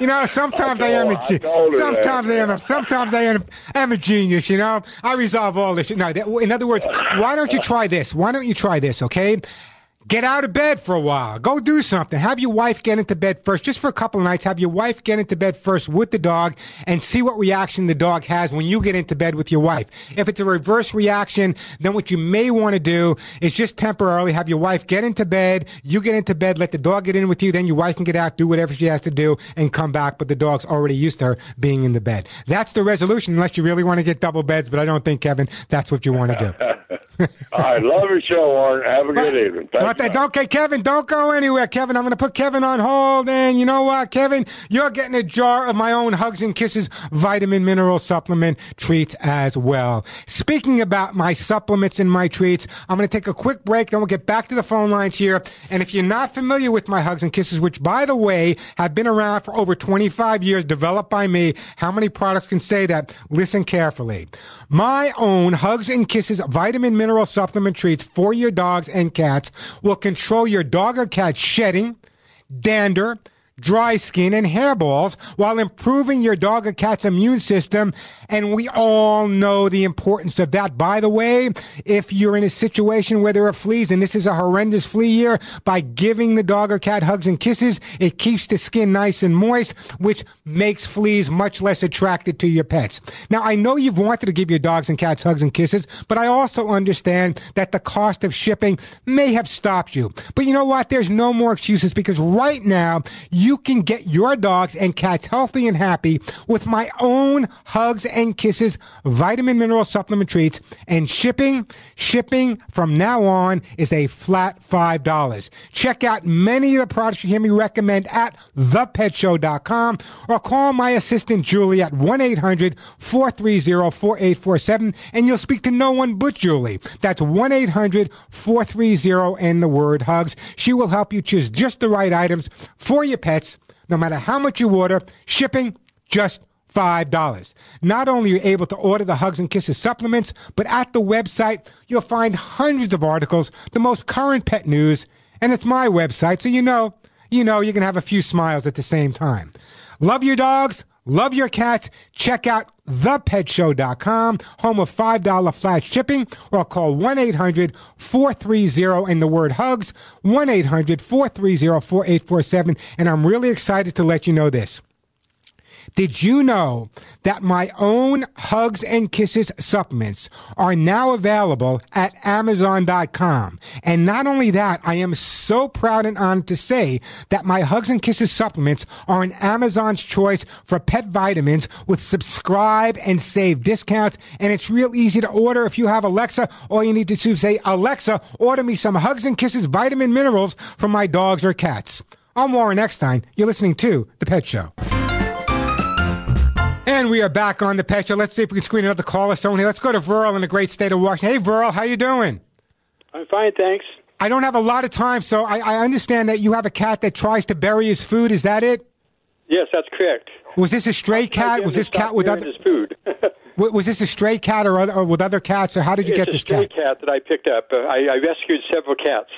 You know, sometimes I, am a oh, I ge- told her that. sometimes I am a, sometimes I am I'm a genius. You know, I resolve all this. No, that, in other words, why don't you try this? Why don't you try this? Okay. Get out of bed for a while. Go do something. Have your wife get into bed first, just for a couple of nights. Have your wife get into bed first with the dog and see what reaction the dog has when you get into bed with your wife. If it's a reverse reaction, then what you may want to do is just temporarily have your wife get into bed. You get into bed, let the dog get in with you. Then your wife can get out, do whatever she has to do and come back. But the dog's already used to her being in the bed. That's the resolution unless you really want to get double beds. But I don't think, Kevin, that's what you want to do. All right, love your show, Warren. Have a good evening. Thanks, But that- okay, Kevin, don't go anywhere, Kevin. I'm going to put Kevin on hold. And you know what, Kevin? You're getting a jar of my own Hugs and Kisses vitamin mineral supplement treats as well. Speaking about my supplements and my treats, I'm going to take a quick break. Then we'll get back to the phone lines here. And if you're not familiar with my Hugs and Kisses, which by the way have been around for over 25 years, developed by me, how many products can say that? Listen carefully. My own Hugs and Kisses vitamin mineral supplement treats for your dogs and cats will control your dog or cat shedding, dander, dry skin, and hairballs while improving your dog or cat's immune system. And we all know the importance of that. By the way, if you're in a situation where there are fleas, and this is a horrendous flea year, by giving the dog or cat hugs and kisses, it keeps the skin nice and moist, which makes fleas much less attracted to your pets. Now, I know you've wanted to give your dogs and cats hugs and kisses, but I also understand that the cost of shipping may have stopped you. But you know what? There's no more excuses because right now you can get your dogs and cats healthy and happy with my own hugs and kisses vitamin mineral supplement treats and shipping shipping from now on is a flat $5. Check out many of the products you hear me recommend at thepetshow.com or call my assistant Julie at 1-800-430-4847 and you'll speak to no one but Julie. That's 1-800-430 and the word hugs. She will help you choose just the right items for your pets no matter how much you order. Shipping just $5. Not only are you able to order the Hugs and Kisses supplements, but at the website, you'll find hundreds of articles, the most current pet news, and it's my website, so you know, you know, you can have a few smiles at the same time. Love your dogs, love your cats. Check out thepetshow.com, home of $5 flat shipping, or call 1-800-430 and the word hugs, 1-800-430-4847. And I'm really excited to let you know this. Did you know that my own Hugs and Kisses supplements are now available at Amazon.com? And not only that, I am so proud and honored to say that my Hugs and Kisses supplements are an Amazon's choice for pet vitamins with subscribe and save discounts. And it's real easy to order. If you have Alexa, all you need to do is say, Alexa, order me some Hugs and Kisses vitamin minerals for my dogs or cats. I'm Warren Eckstein. You're listening to The Pet Show. And we are back on the pet show. Let's see if we can screen another caller. Someone here. Let's go to Verl in the great state of Washington. Hey, Verl, how you doing? I'm fine, thanks. I don't have a lot of time, so I, I understand that you have a cat that tries to bury his food. Is that it? Yes, that's correct. Was this a stray cat? Was this cat with other? His food. Was this a stray cat or, other, or with other cats, or how did you it's get a this stray cat? cat that I picked up. Uh, I, I rescued several cats.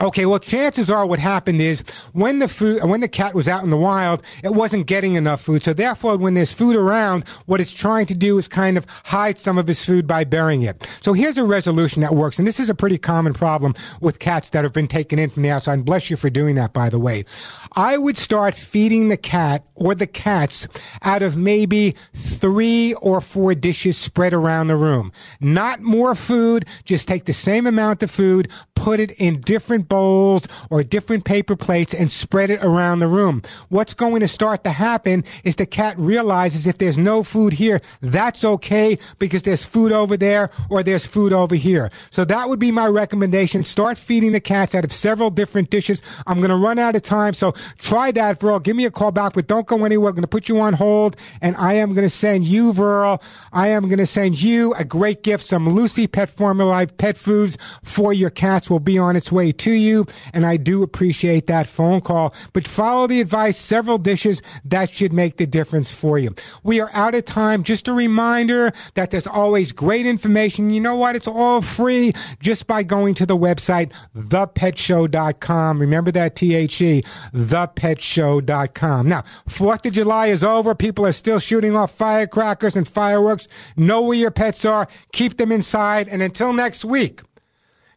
Okay, well, chances are what happened is when the food, when the cat was out in the wild, it wasn't getting enough food. So therefore, when there's food around, what it's trying to do is kind of hide some of his food by burying it. So here's a resolution that works. And this is a pretty common problem with cats that have been taken in from the outside. And bless you for doing that, by the way. I would start feeding the cat or the cats out of maybe three or four dishes spread around the room. Not more food. Just take the same amount of food, put it in different bowls or different paper plates and spread it around the room. What's going to start to happen is the cat realizes if there's no food here, that's okay because there's food over there or there's food over here. So that would be my recommendation. Start feeding the cats out of several different dishes. I'm going to run out of time. So try that, Verl. Give me a call back, but don't go anywhere. I'm going to put you on hold and I am going to send you, Verl, I am going to send you a great gift, some Lucy Pet Formula pet foods for your cats will be on its way to you. And I do appreciate that phone call, but follow the advice, several dishes that should make the difference for you. We are out of time. Just a reminder that there's always great information. You know what? It's all free just by going to the website, thepetshow.com. Remember that T-H-E, thepetshow.com. Now, 4th of July is over. People are still shooting off firecrackers and fireworks. Know where your pets are. Keep them inside. And until next week,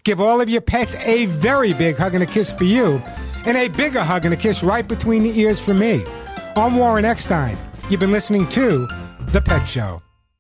give all of your pets a very big hug and a kiss for you, and a bigger hug and a kiss right between the ears for me. I'm Warren Eckstein. You've been listening to The Pet Show.